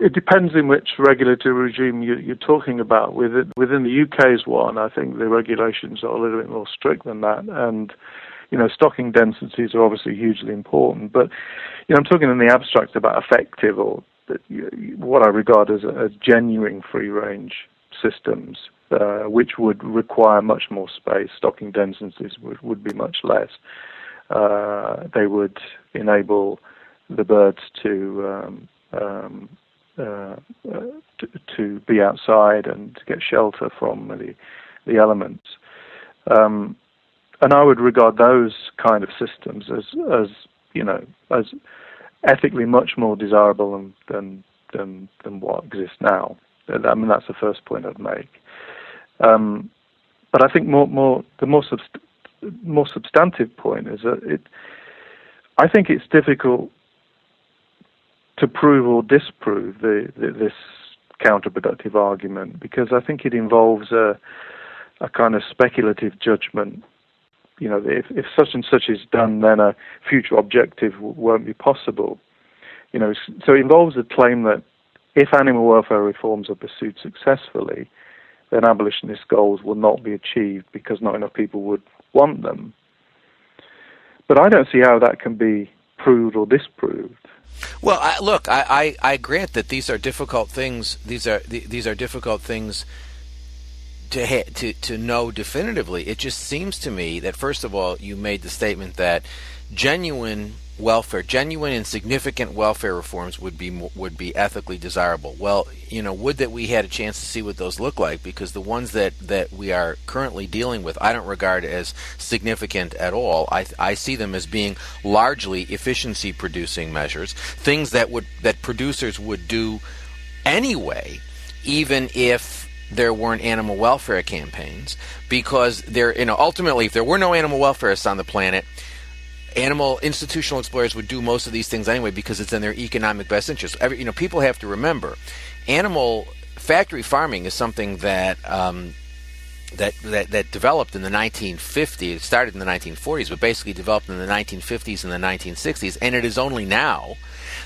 It depends in which regulatory regime you, are talking about. Within, within the UK's one, I think the regulations are a little bit more strict than that, and you know, stocking densities are obviously hugely important. But you know, I'm talking in the abstract about effective or what I regard as, as genuine free range systems uh, which would require much more space. Stocking densities would, would be much less. Uh, they would enable the birds to, um, um, uh, to, to be outside and to get shelter from the the elements. Um, and I would regard those kind of systems as as you know as ethically much more desirable than than than, than what exists now. I mean that's the first point I'd make. Um, but I think more, more the more subst- more substantive point is that it. I think it's difficult to prove or disprove the, the, this counterproductive argument because I think it involves a a kind of speculative judgment. You know, if, if such and such is done, then a future objective w- won't be possible. You know, so it involves a claim that if animal welfare reforms are pursued successfully, then abolitionist goals will not be achieved because not enough people would want them. But I don't see how that can be proved or disproved. Well, I, look, I, I, I, grant that these are difficult things. These are these are difficult things to ha- to to know definitively. It just seems to me that first of all, you made the statement that genuine welfare, genuine and significant welfare reforms would be would be ethically desirable. Well, you know, would that we had a chance to see what those look like because the ones that that we are currently dealing with, I don't regard as significant at all. I I see them as being largely efficiency producing measures, things that would that producers would do anyway, even if there weren't animal welfare campaigns because there you know ultimately if there were no animal welfareists on the planet animal institutional explorers would do most of these things anyway because it's in their economic best interest. Every, you know, people have to remember, animal factory farming is something that um, that, that, that developed in the 1950s, started in the 1940s, but basically developed in the 1950s and the 1960s, and it is only now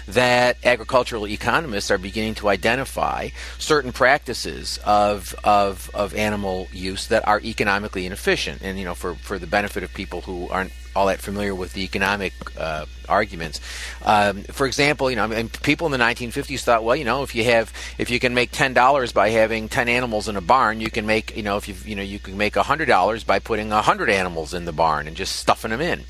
that agricultural economists are beginning to identify certain practices of, of, of animal use that are economically inefficient. And, you know, for, for the benefit of people who aren't all that familiar with the economic uh, arguments. Um, for example, you know, people in the 1950s thought, well, you know, if you have, if you can make ten dollars by having ten animals in a barn, you can make, you know, if you, you know, you can make hundred dollars by putting hundred animals in the barn and just stuffing them in.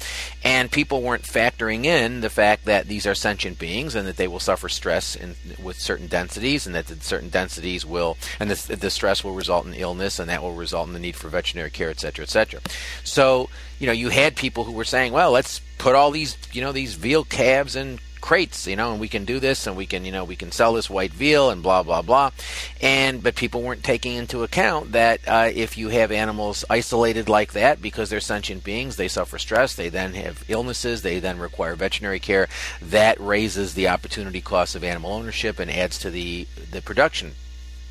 And people weren't factoring in the fact that these are sentient beings and that they will suffer stress in, with certain densities, and that the certain densities will, and the, the stress will result in illness, and that will result in the need for veterinary care, et cetera, et cetera. So, you know, you had people who were saying, well, let's put all these, you know, these veal calves in crates, you know, and we can do this and we can, you know, we can sell this white veal and blah blah blah. And but people weren't taking into account that uh, if you have animals isolated like that because they're sentient beings, they suffer stress, they then have illnesses, they then require veterinary care. That raises the opportunity cost of animal ownership and adds to the the production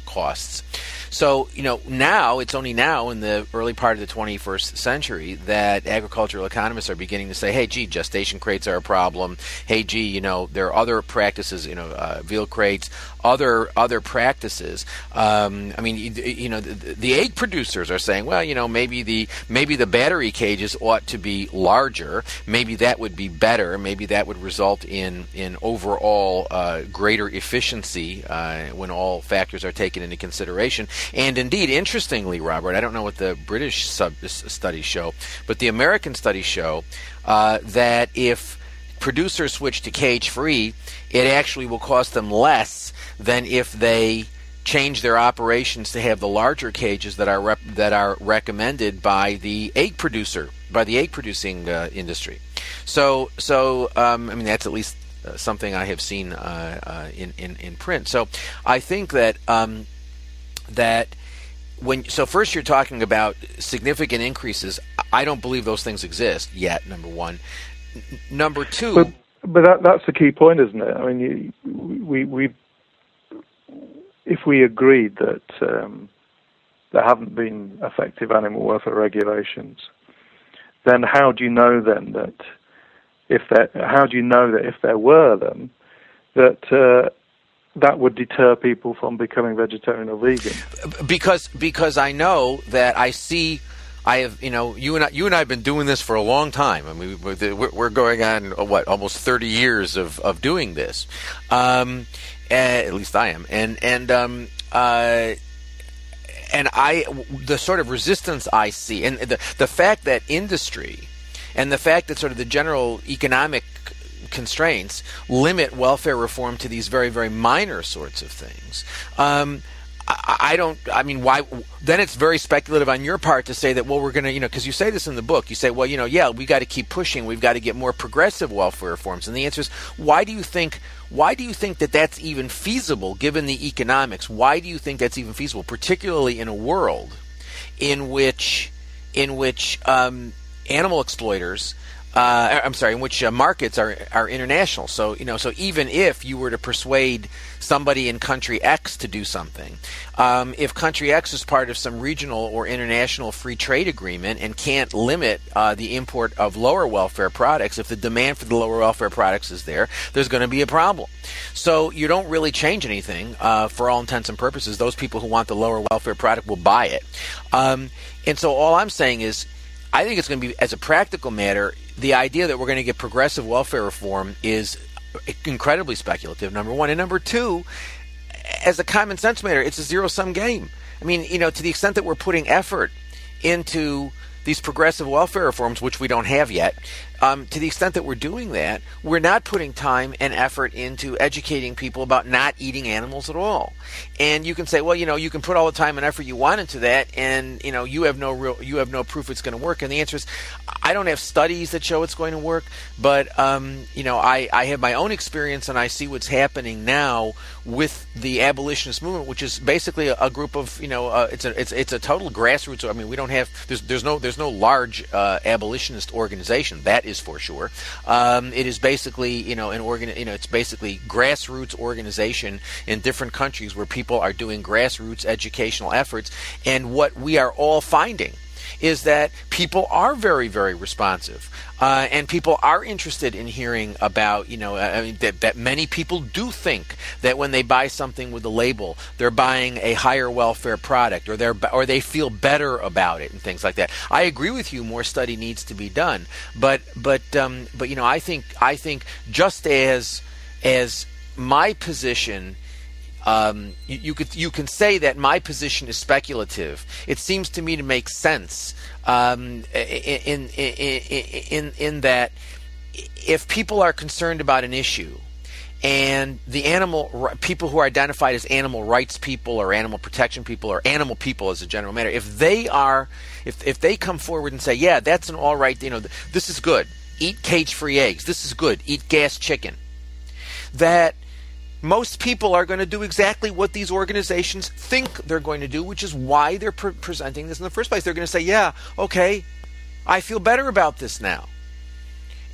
costs. So, you know, now it's only now in the early part of the 21st century that agricultural economists are beginning to say, hey, gee, gestation crates are a problem. Hey, gee, you know, there are other practices, you know, uh, veal crates, other other practices. Um, I mean, you, you know, the, the, egg producers are saying, well, you know, maybe the maybe the battery cages ought to be larger. Maybe that would be better. Maybe that would result in in overall uh, greater efficiency uh, when all factors are taken into consideration. And indeed, interestingly, Robert, I don't know what the British sub- studies show, but the American studies show uh, that if producers switch to cage free, it actually will cost them less than if they change their operations to have the larger cages that are rep- that are recommended by the egg producer by the egg producing uh, industry. So so um, I mean that's at least uh, something I have seen uh, uh in, in in print. So I think that um, that when so first you're talking about significant increases. I don't believe those things exist yet. Number one. Number two. But, but that, that's the key point, isn't it? I mean, you, we we if we agreed that um, there haven't been effective animal welfare regulations, then how do you know then that if there, how do you know that if there were them, that uh, that would deter people from becoming vegetarian or vegan? Because because I know that I see. I have, you know, you and I, you and I have been doing this for a long time. I mean, we're going on what almost thirty years of, of doing this. Um, at least I am, and and um, uh, and I the sort of resistance I see, and the the fact that industry, and the fact that sort of the general economic constraints limit welfare reform to these very, very minor sorts of things. Um, I, I don't. I mean, why? Then it's very speculative on your part to say that. Well, we're going to, you know, because you say this in the book. You say, well, you know, yeah, we got to keep pushing. We've got to get more progressive welfare reforms. And the answer is, why do you think? Why do you think that that's even feasible, given the economics? Why do you think that's even feasible, particularly in a world in which, in which um, animal exploiters uh, I'm sorry, in which uh, markets are are international. So you know, so even if you were to persuade somebody in country X to do something, um, if country X is part of some regional or international free trade agreement and can't limit uh, the import of lower welfare products, if the demand for the lower welfare products is there, there's going to be a problem. So you don't really change anything uh, for all intents and purposes. Those people who want the lower welfare product will buy it. Um, and so all I'm saying is I think it's going to be, as a practical matter, the idea that we're going to get progressive welfare reform is incredibly speculative, number one. And number two, as a common sense matter, it's a zero sum game. I mean, you know, to the extent that we're putting effort into these progressive welfare reforms, which we don't have yet, um, to the extent that we're doing that, we're not putting time and effort into educating people about not eating animals at all. And you can say, well, you know, you can put all the time and effort you want into that, and you know, you have no real, you have no proof it's going to work. And the answer is, I don't have studies that show it's going to work, but um, you know, I, I have my own experience, and I see what's happening now with the abolitionist movement, which is basically a, a group of, you know, uh, it's a it's it's a total grassroots. I mean, we don't have there's there's no there's no large uh, abolitionist organization that is for sure. Um, it is basically, you know, an organ. You know, it's basically grassroots organization in different countries where people are doing grassroots educational efforts. And what we are all finding is that people are very, very responsive. Uh, and people are interested in hearing about, you know, I mean, that, that many people do think that when they buy something with a label, they're buying a higher welfare product, or they're or they feel better about it, and things like that. I agree with you. More study needs to be done, but but um, but you know, I think I think just as as my position um, you, you, could you can say that my position is speculative. It seems to me to make sense um, in, in, in in that if people are concerned about an issue and the animal people who are identified as animal rights people or animal protection people or animal people as a general matter if they are if if they come forward and say yeah that's an all right you know this is good. Eat cage free eggs. This is good. Eat gas chicken. That most people are going to do exactly what these organizations think they're going to do, which is why they're pre- presenting this in the first place. They're going to say, "Yeah, okay, I feel better about this now."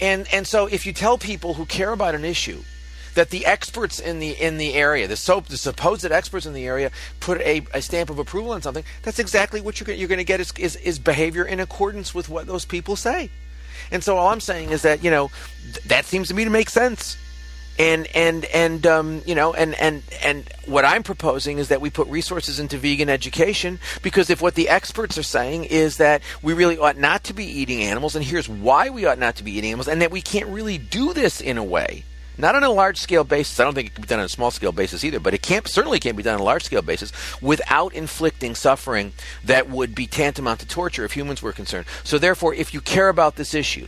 And and so if you tell people who care about an issue that the experts in the in the area, the so the supposed experts in the area, put a, a stamp of approval on something, that's exactly what you're you're going to get is, is is behavior in accordance with what those people say. And so all I'm saying is that you know th- that seems to me to make sense and and and um, you know and and and what I'm proposing is that we put resources into vegan education because if what the experts are saying is that we really ought not to be eating animals and here's why we ought not to be eating animals and that we can't really do this in a way not on a large scale basis. I don't think it can be done on a small scale basis either, but it can't certainly can't be done on a large scale basis without inflicting suffering that would be tantamount to torture if humans were concerned. So therefore, if you care about this issue,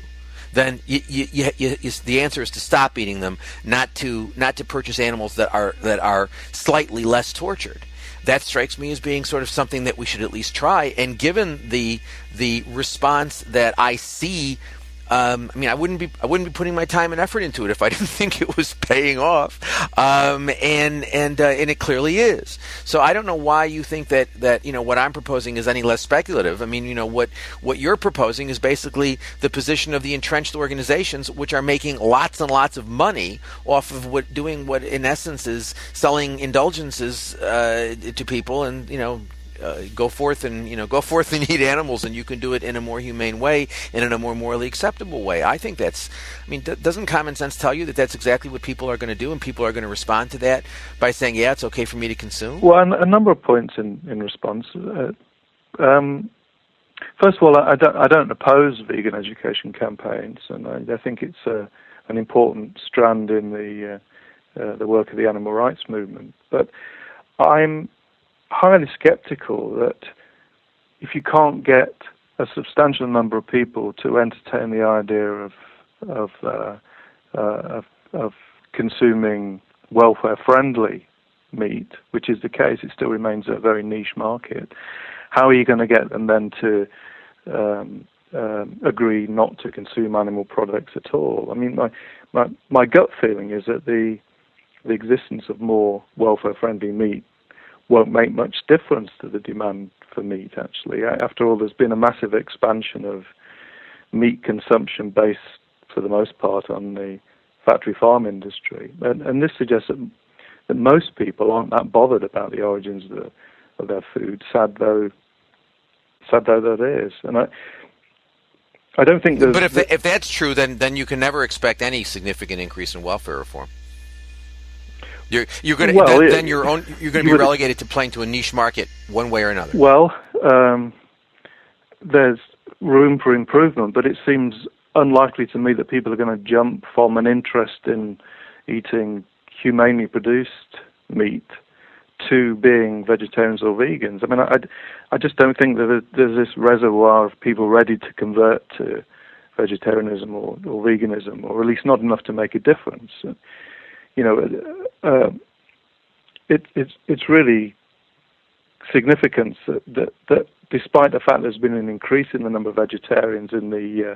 then you, you, you, the answer is to stop eating them, not to not to purchase animals that are that are slightly less tortured. That strikes me as being sort of something that we should at least try. And given the the response that I see um, I mean, I wouldn't be I wouldn't be putting my time and effort into it if I didn't think it was paying off, um, and and uh, and it clearly is. So I don't know why you think that that you know what I'm proposing is any less speculative. I mean, you know what what you're proposing is basically the position of the entrenched organizations, which are making lots and lots of money off of what doing what in essence is selling indulgences uh, to people, and you know uh, go forth and you know go forth and eat animals, and you can do it in a more humane way and in a more morally acceptable way. I think that's. I mean, d- doesn't common sense tell you that that's exactly what people are going to do, and people are going to respond to that by saying, "Yeah, it's okay for me to consume." Well, a number of points in in response. Uh, um, first of all, I don't, I don't oppose vegan education campaigns, and I, I think it's a, an important strand in the uh, uh, the work of the animal rights movement. But I'm highly skeptical that if you can't get a substantial number of people to entertain the idea of of uh, uh, of, of, consuming welfare-friendly meat, which is the case, it still remains a very niche market. How are you going to get them then to um, um, agree not to consume animal products at all? I mean, my my my gut feeling is that the the existence of more welfare-friendly meat won't make much difference to the demand for meat, actually. After all, there's been a massive expansion of meat consumption based, for the most part, on the factory farm industry. And, and this suggests that, that most people aren't that bothered about the origins of, the, of their food, sad though, sad though that is. And I, I don't think But if, if that's true, then, then you can never expect any significant increase in welfare reform. You're you're going to well, then, then, you're own, you're going to be relegated to playing to a niche market one way or another. Well, um, there's room for improvement, but it seems unlikely to me that people are going to jump from an interest in eating humanely produced meat to being vegetarians or vegans. I mean, I, I just don't think that there's this reservoir of people ready to convert to vegetarianism or, or veganism, or at least not enough to make a difference you know, uh, it, it's it's really significant that, that, that despite the fact there's been an increase in the number of vegetarians in the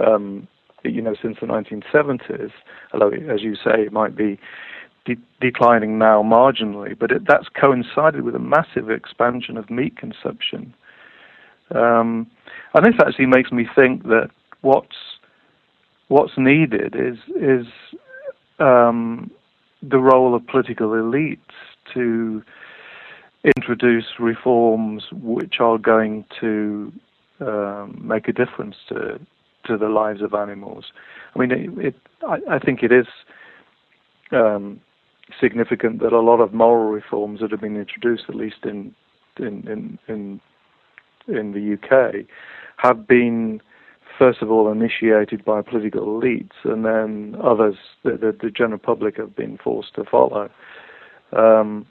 uh, um, you know since the 1970s, although as you say it might be de- declining now marginally, but it, that's coincided with a massive expansion of meat consumption. Um, and this actually makes me think that what's what's needed is is um, the role of political elites to introduce reforms which are going to um, make a difference to to the lives of animals. I mean, it, it I, I, think it is um, significant that a lot of moral reforms that have been introduced, at least in in in in, in the UK, have been first of all initiated by political elites, and then others, the, the, the general public, have been forced to follow. Um,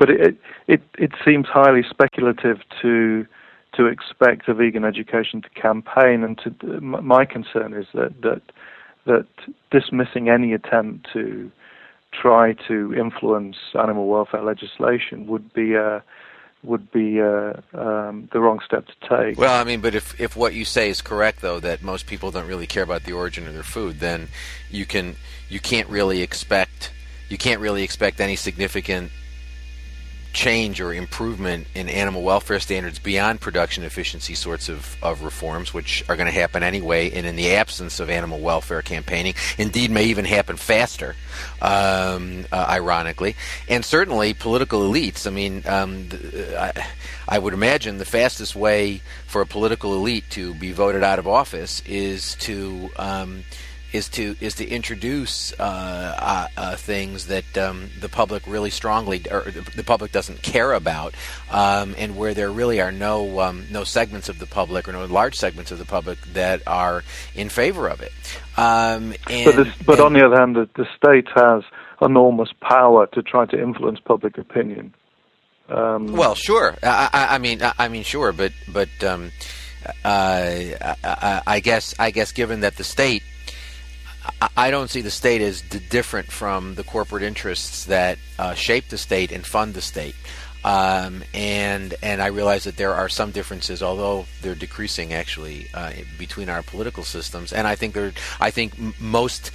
but it, it it seems highly speculative to to expect a vegan education to campaign, and to my concern is that that that dismissing any attempt to try to influence animal welfare legislation would be a would be uh, um, the wrong step to take. Well, I mean, but if if what you say is correct, though, that most people don't really care about the origin of their food, then you can you can't really expect you can't really expect any significant change or improvement in animal welfare standards beyond production efficiency sorts of, of reforms, which are going to happen anyway, and in the absence of animal welfare campaigning, indeed may even happen faster, um, uh, ironically. And certainly political elites. I mean, um, I, I would imagine the fastest way for a political elite to be voted out of office is to. Um, is to is to introduce uh, uh, uh, things that um, the public really strongly or the public doesn't care about, um, and where there really are no um, no segments of the public or no large segments of the public that are in favor of it. Um, and, but, this, but and, on the other hand, the, the, state has enormous power to try to influence public opinion. Um, well, sure. I, I, I, mean, I, I, mean, sure, but but. Um, uh, I, I guess I guess given that the state I don't see the state as different from the corporate interests that uh, shape the state and fund the state. Um, and and I realize that there are some differences, although they're decreasing actually uh, between our political systems. And I think there, I think most,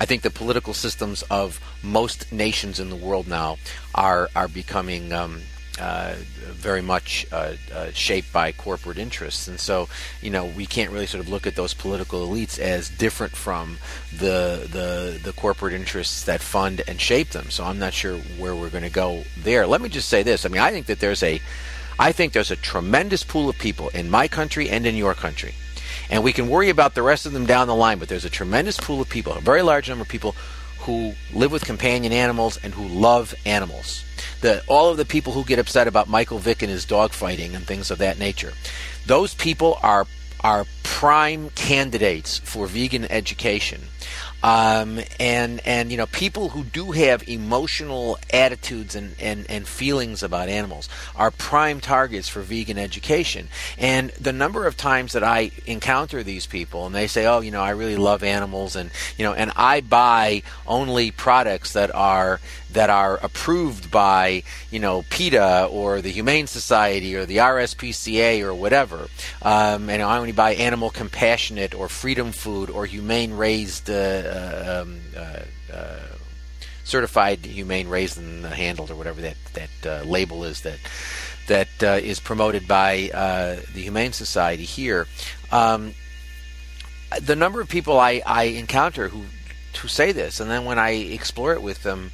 I think the political systems of most nations in the world now are are becoming um, uh, very much uh, uh, shaped by corporate interests, and so you know we can't really sort of look at those political elites as different from the the the corporate interests that fund and shape them. So I'm not sure where we're going to go there. Let me just say this: I mean, I think that there's a I think there's a tremendous pool of people in my country and in your country, and we can worry about the rest of them down the line. But there's a tremendous pool of people, a very large number of people who live with companion animals and who love animals the all of the people who get upset about Michael Vick and his dog fighting and things of that nature. Those people are are prime candidates for vegan education. Um, and and you know people who do have emotional attitudes and, and, and feelings about animals are prime targets for vegan education. And the number of times that I encounter these people and they say, "Oh, you know, I really love animals," and you know, and I buy only products that are that are approved by you know PETA or the Humane Society or the RSPCA or whatever. Um, and I only buy animal compassionate or freedom food or humane raised. Uh, uh um, uh, uh, certified humane raised and handled or whatever that that uh, label is that that is promoted by the Humane Society here. Um, the number of people I, I encounter who who say this, and then when I explore it with them,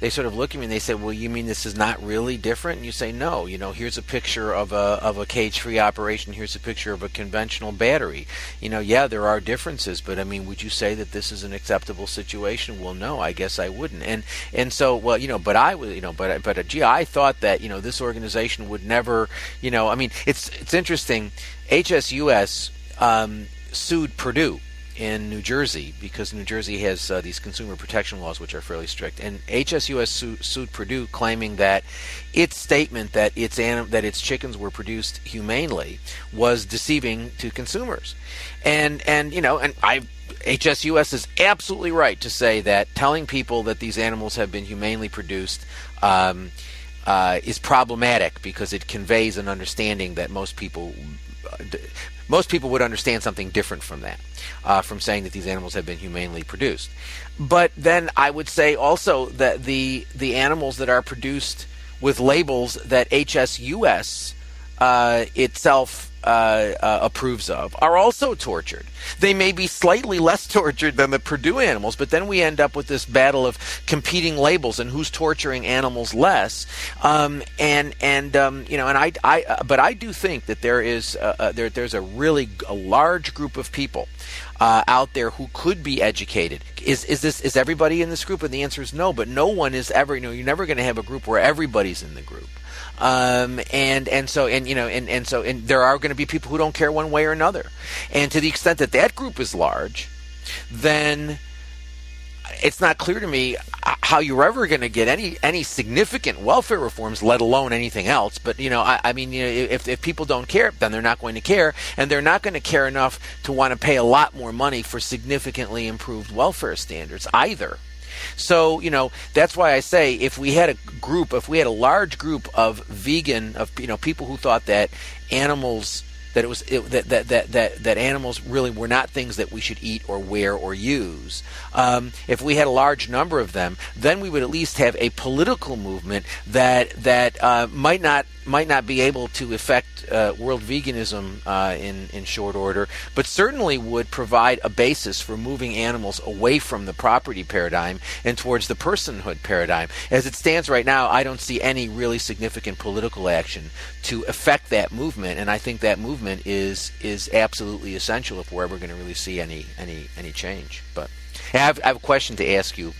they sort of look at me and they say, "Well, you mean this is not really different?" And you say, "No. You know, here's a picture of a of a cage-free operation. Here's a picture of a conventional battery. You know, yeah, there are differences, but I mean, would you say that this is an acceptable situation? Well, no, I guess I wouldn't. And and so, well, you know, but I was, you know, but but uh, gee, I thought that you know this organization would never, you know, I mean, it's it's interesting. HSUS um, sued Perdue in New Jersey because New Jersey has uh, these consumer protection laws which are fairly strict. And HSUS su- sued Perdue claiming that its statement that its anim- that its chickens were produced humanely was deceiving to consumers. And and you know and I HSUS is absolutely right to say that telling people that these animals have been humanely produced um, uh, is problematic because it conveys an understanding that most people uh, most people would understand something different from that, uh, from saying that these animals have been humanely produced. But then I would say also that the the animals that are produced with labels that HSUS uh, itself uh, uh, approves of are also tortured. They may be slightly less tortured than the Perdue animals, but then we end up with this battle of competing labels and who's torturing animals less. Um, and and um, you know, and I, I uh, but I do think that there is uh, uh, there there's a really a large group of people uh, out there who could be educated. Is is this is everybody in this group? And the answer is no. But no one is ever. You know, you're never going to have a group where everybody's in the group. Um, and and so and you know and, and so and there are going to be people who don't care one way or another. And to the extent that that group is large, then it's not clear to me how you're ever going to get any any significant welfare reforms, let alone anything else. But you know, I, I mean, you know, if if people don't care, then they're not going to care, and they're not going to care enough to want to pay a lot more money for significantly improved welfare standards either. So, you know, that's why I say if we had a group, if we had a large group of vegan, of, you know, people who thought that animals that it was it, that, that that that that animals really were not things that we should eat or wear or use. Um, if we had a large number of them, then we would at least have a political movement that that uh, might not might not be able to affect uh, world veganism uh, in in short order, but certainly would provide a basis for moving animals away from the property paradigm and towards the personhood paradigm. As it stands right now, I don't see any really significant political action to affect that movement, and I think that movement is is absolutely essential if we're ever going to really see any any any change. But I have, I have a question to ask you.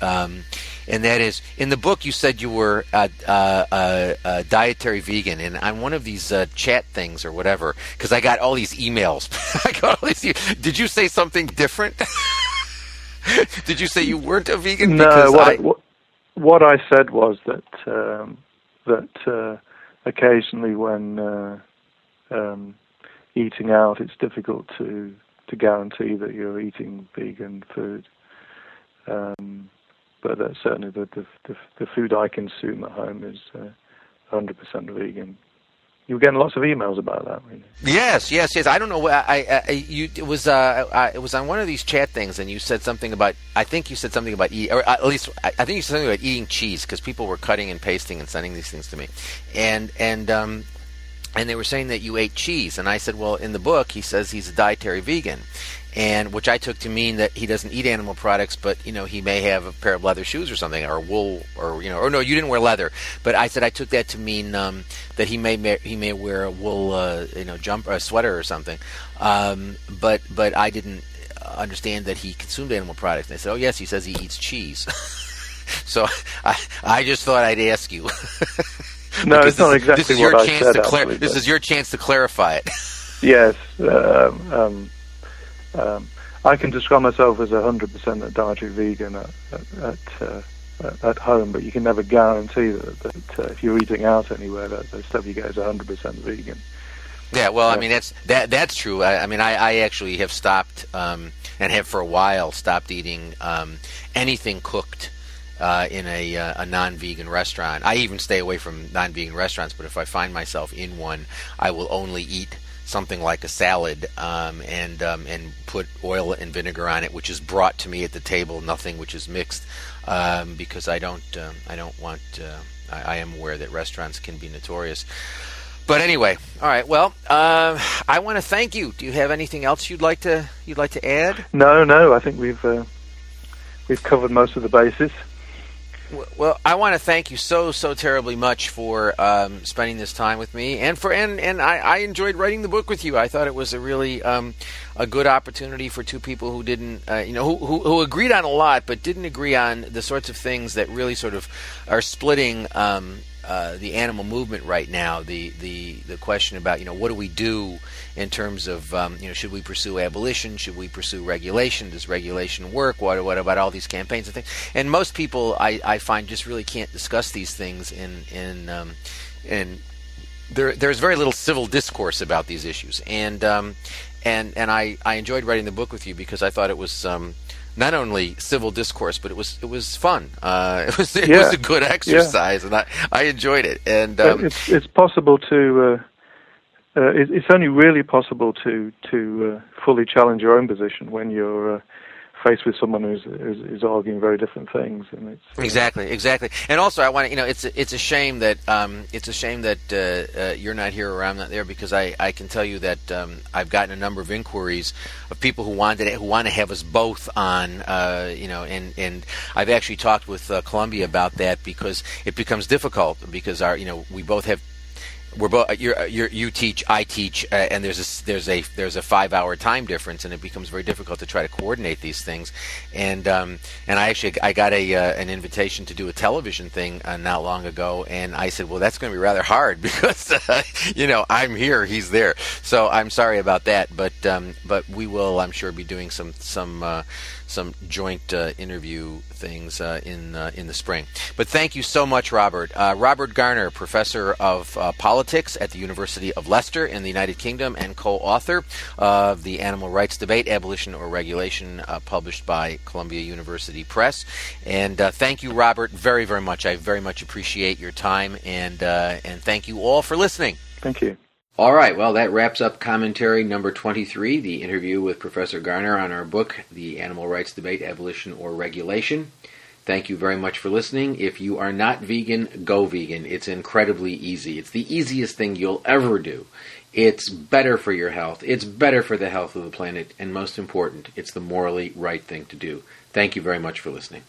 Um, and that is in the book you said you were a, a, a dietary vegan, and on one of these uh, chat things or whatever, because I got all these emails. I got all these. Did you say something different? Did you say you weren't a vegan? No. What I, what, what I said was that um, that uh, occasionally when uh, um, eating out, it's difficult to to guarantee that you're eating vegan food. Um, but uh, certainly the, the, the the food I consume at home is uh, 100% vegan. You were getting lots of emails about that. Really. Yes, yes, yes. I don't know. I, I, you, it was, uh, I, it was on one of these chat things, and you said something about. I think you said something about eat, or at least I, I think you said something about eating cheese because people were cutting and pasting and sending these things to me, and and um, and they were saying that you ate cheese, and I said, well, in the book he says he's a dietary vegan, and which I took to mean that he doesn't eat animal products, but you know he may have a pair of leather shoes or something, or wool, or you know, or no, you didn't wear leather, but I said I took that to mean um, that he may he may wear a wool, uh, you know, jump a sweater or something, um, but but I didn't understand that he consumed animal products. And they said, oh yes, he says he eats cheese, so I I just thought I'd ask you. no, it's not exactly this is your what chance I said. to actually, this but- is your chance to clarify it. Yes, um, um, um, I can describe myself as hundred percent a dietary vegan at at, uh, at home, but you can never guarantee that, that uh, if you're eating out anywhere, that the stuff you get is hundred percent vegan. Yeah, well, I mean that's that that's true. I, I mean, I, I actually have stopped um, and have for a while stopped eating um, anything cooked uh, in a, uh, a non-vegan restaurant. I even stay away from non-vegan restaurants, but if I find myself in one, I will only eat something like a salad um, and um, and put oil and vinegar on it, which is brought to me at the table, nothing which is mixed, um, because I don't um, I don't want. Uh, I, I am aware that restaurants can be notorious. But anyway, all right. Well, uh, I want to thank you. Do you have anything else you'd like to you'd like to add? No, no, I think we've uh, we've covered most of the bases. Well, I want to thank you so so terribly much for um, spending this time with me, and for and and I, I enjoyed writing the book with you. I thought it was a really um, a good opportunity for two people who didn't, uh, you know, who, who who agreed on a lot, but didn't agree on the sorts of things that really sort of are splitting. Um, uh, the animal movement right now, the, the the question about you know what do we do in terms of um, you know should we pursue abolition, should we pursue regulation, does regulation work, what what about all these campaigns and things? And most people I, I find just really can't discuss these things in in um, in there there's very little civil discourse about these issues, and um, and and I, I enjoyed writing the book with you because I thought it was um, not only civil discourse, but it was it was fun. Uh, it was it Yeah. was a good exercise, and I, I enjoyed it. And um, it's it's possible to. Uh, uh, it, it's only really possible to to uh, fully challenge your own position when you're uh, faced with someone who's, who's, who's arguing very different things. And it's exactly, exactly. And also, I want to, you know, it's it's a shame that um, it's a shame that uh, uh, you're not here or I'm not there because I, I can tell you that um, I've gotten a number of inquiries of people who wanted who want to have us both on, uh, you know, and and I've actually talked with uh, Columbia about that because it becomes difficult because our, you know, we both have we're both uh, you're, uh, you teach I teach uh, and there's a there's a there's a five hour time difference and it becomes very difficult to try to coordinate these things. And um, and I actually I got a uh, an invitation to do a television thing uh, not long ago and I said well that's going to be rather hard because uh, you know I'm here he's there. So I'm sorry about that but um, but we will I'm sure be doing some some some joint uh, interview things uh, in uh, in the spring. But thank you so much, Robert. Robert Garner, professor of politics at the University of Leicester in the United Kingdom and co-author of the Animal Rights Debate: Abolition or Regulation, published by Columbia University Press. And thank you, Robert, very very much. I very much appreciate your time and and thank you all for listening. Thank you. All right, well, that wraps up commentary number 23, the interview with Professor Garner on our book, The Animal Rights Debate Abolition or Regulation. Thank you very much for listening. If you are not vegan, go vegan. It's incredibly easy. It's the easiest thing you'll ever do. It's better for your health, it's better for the health of the planet, and most important, it's the morally right thing to do. Thank you very much for listening.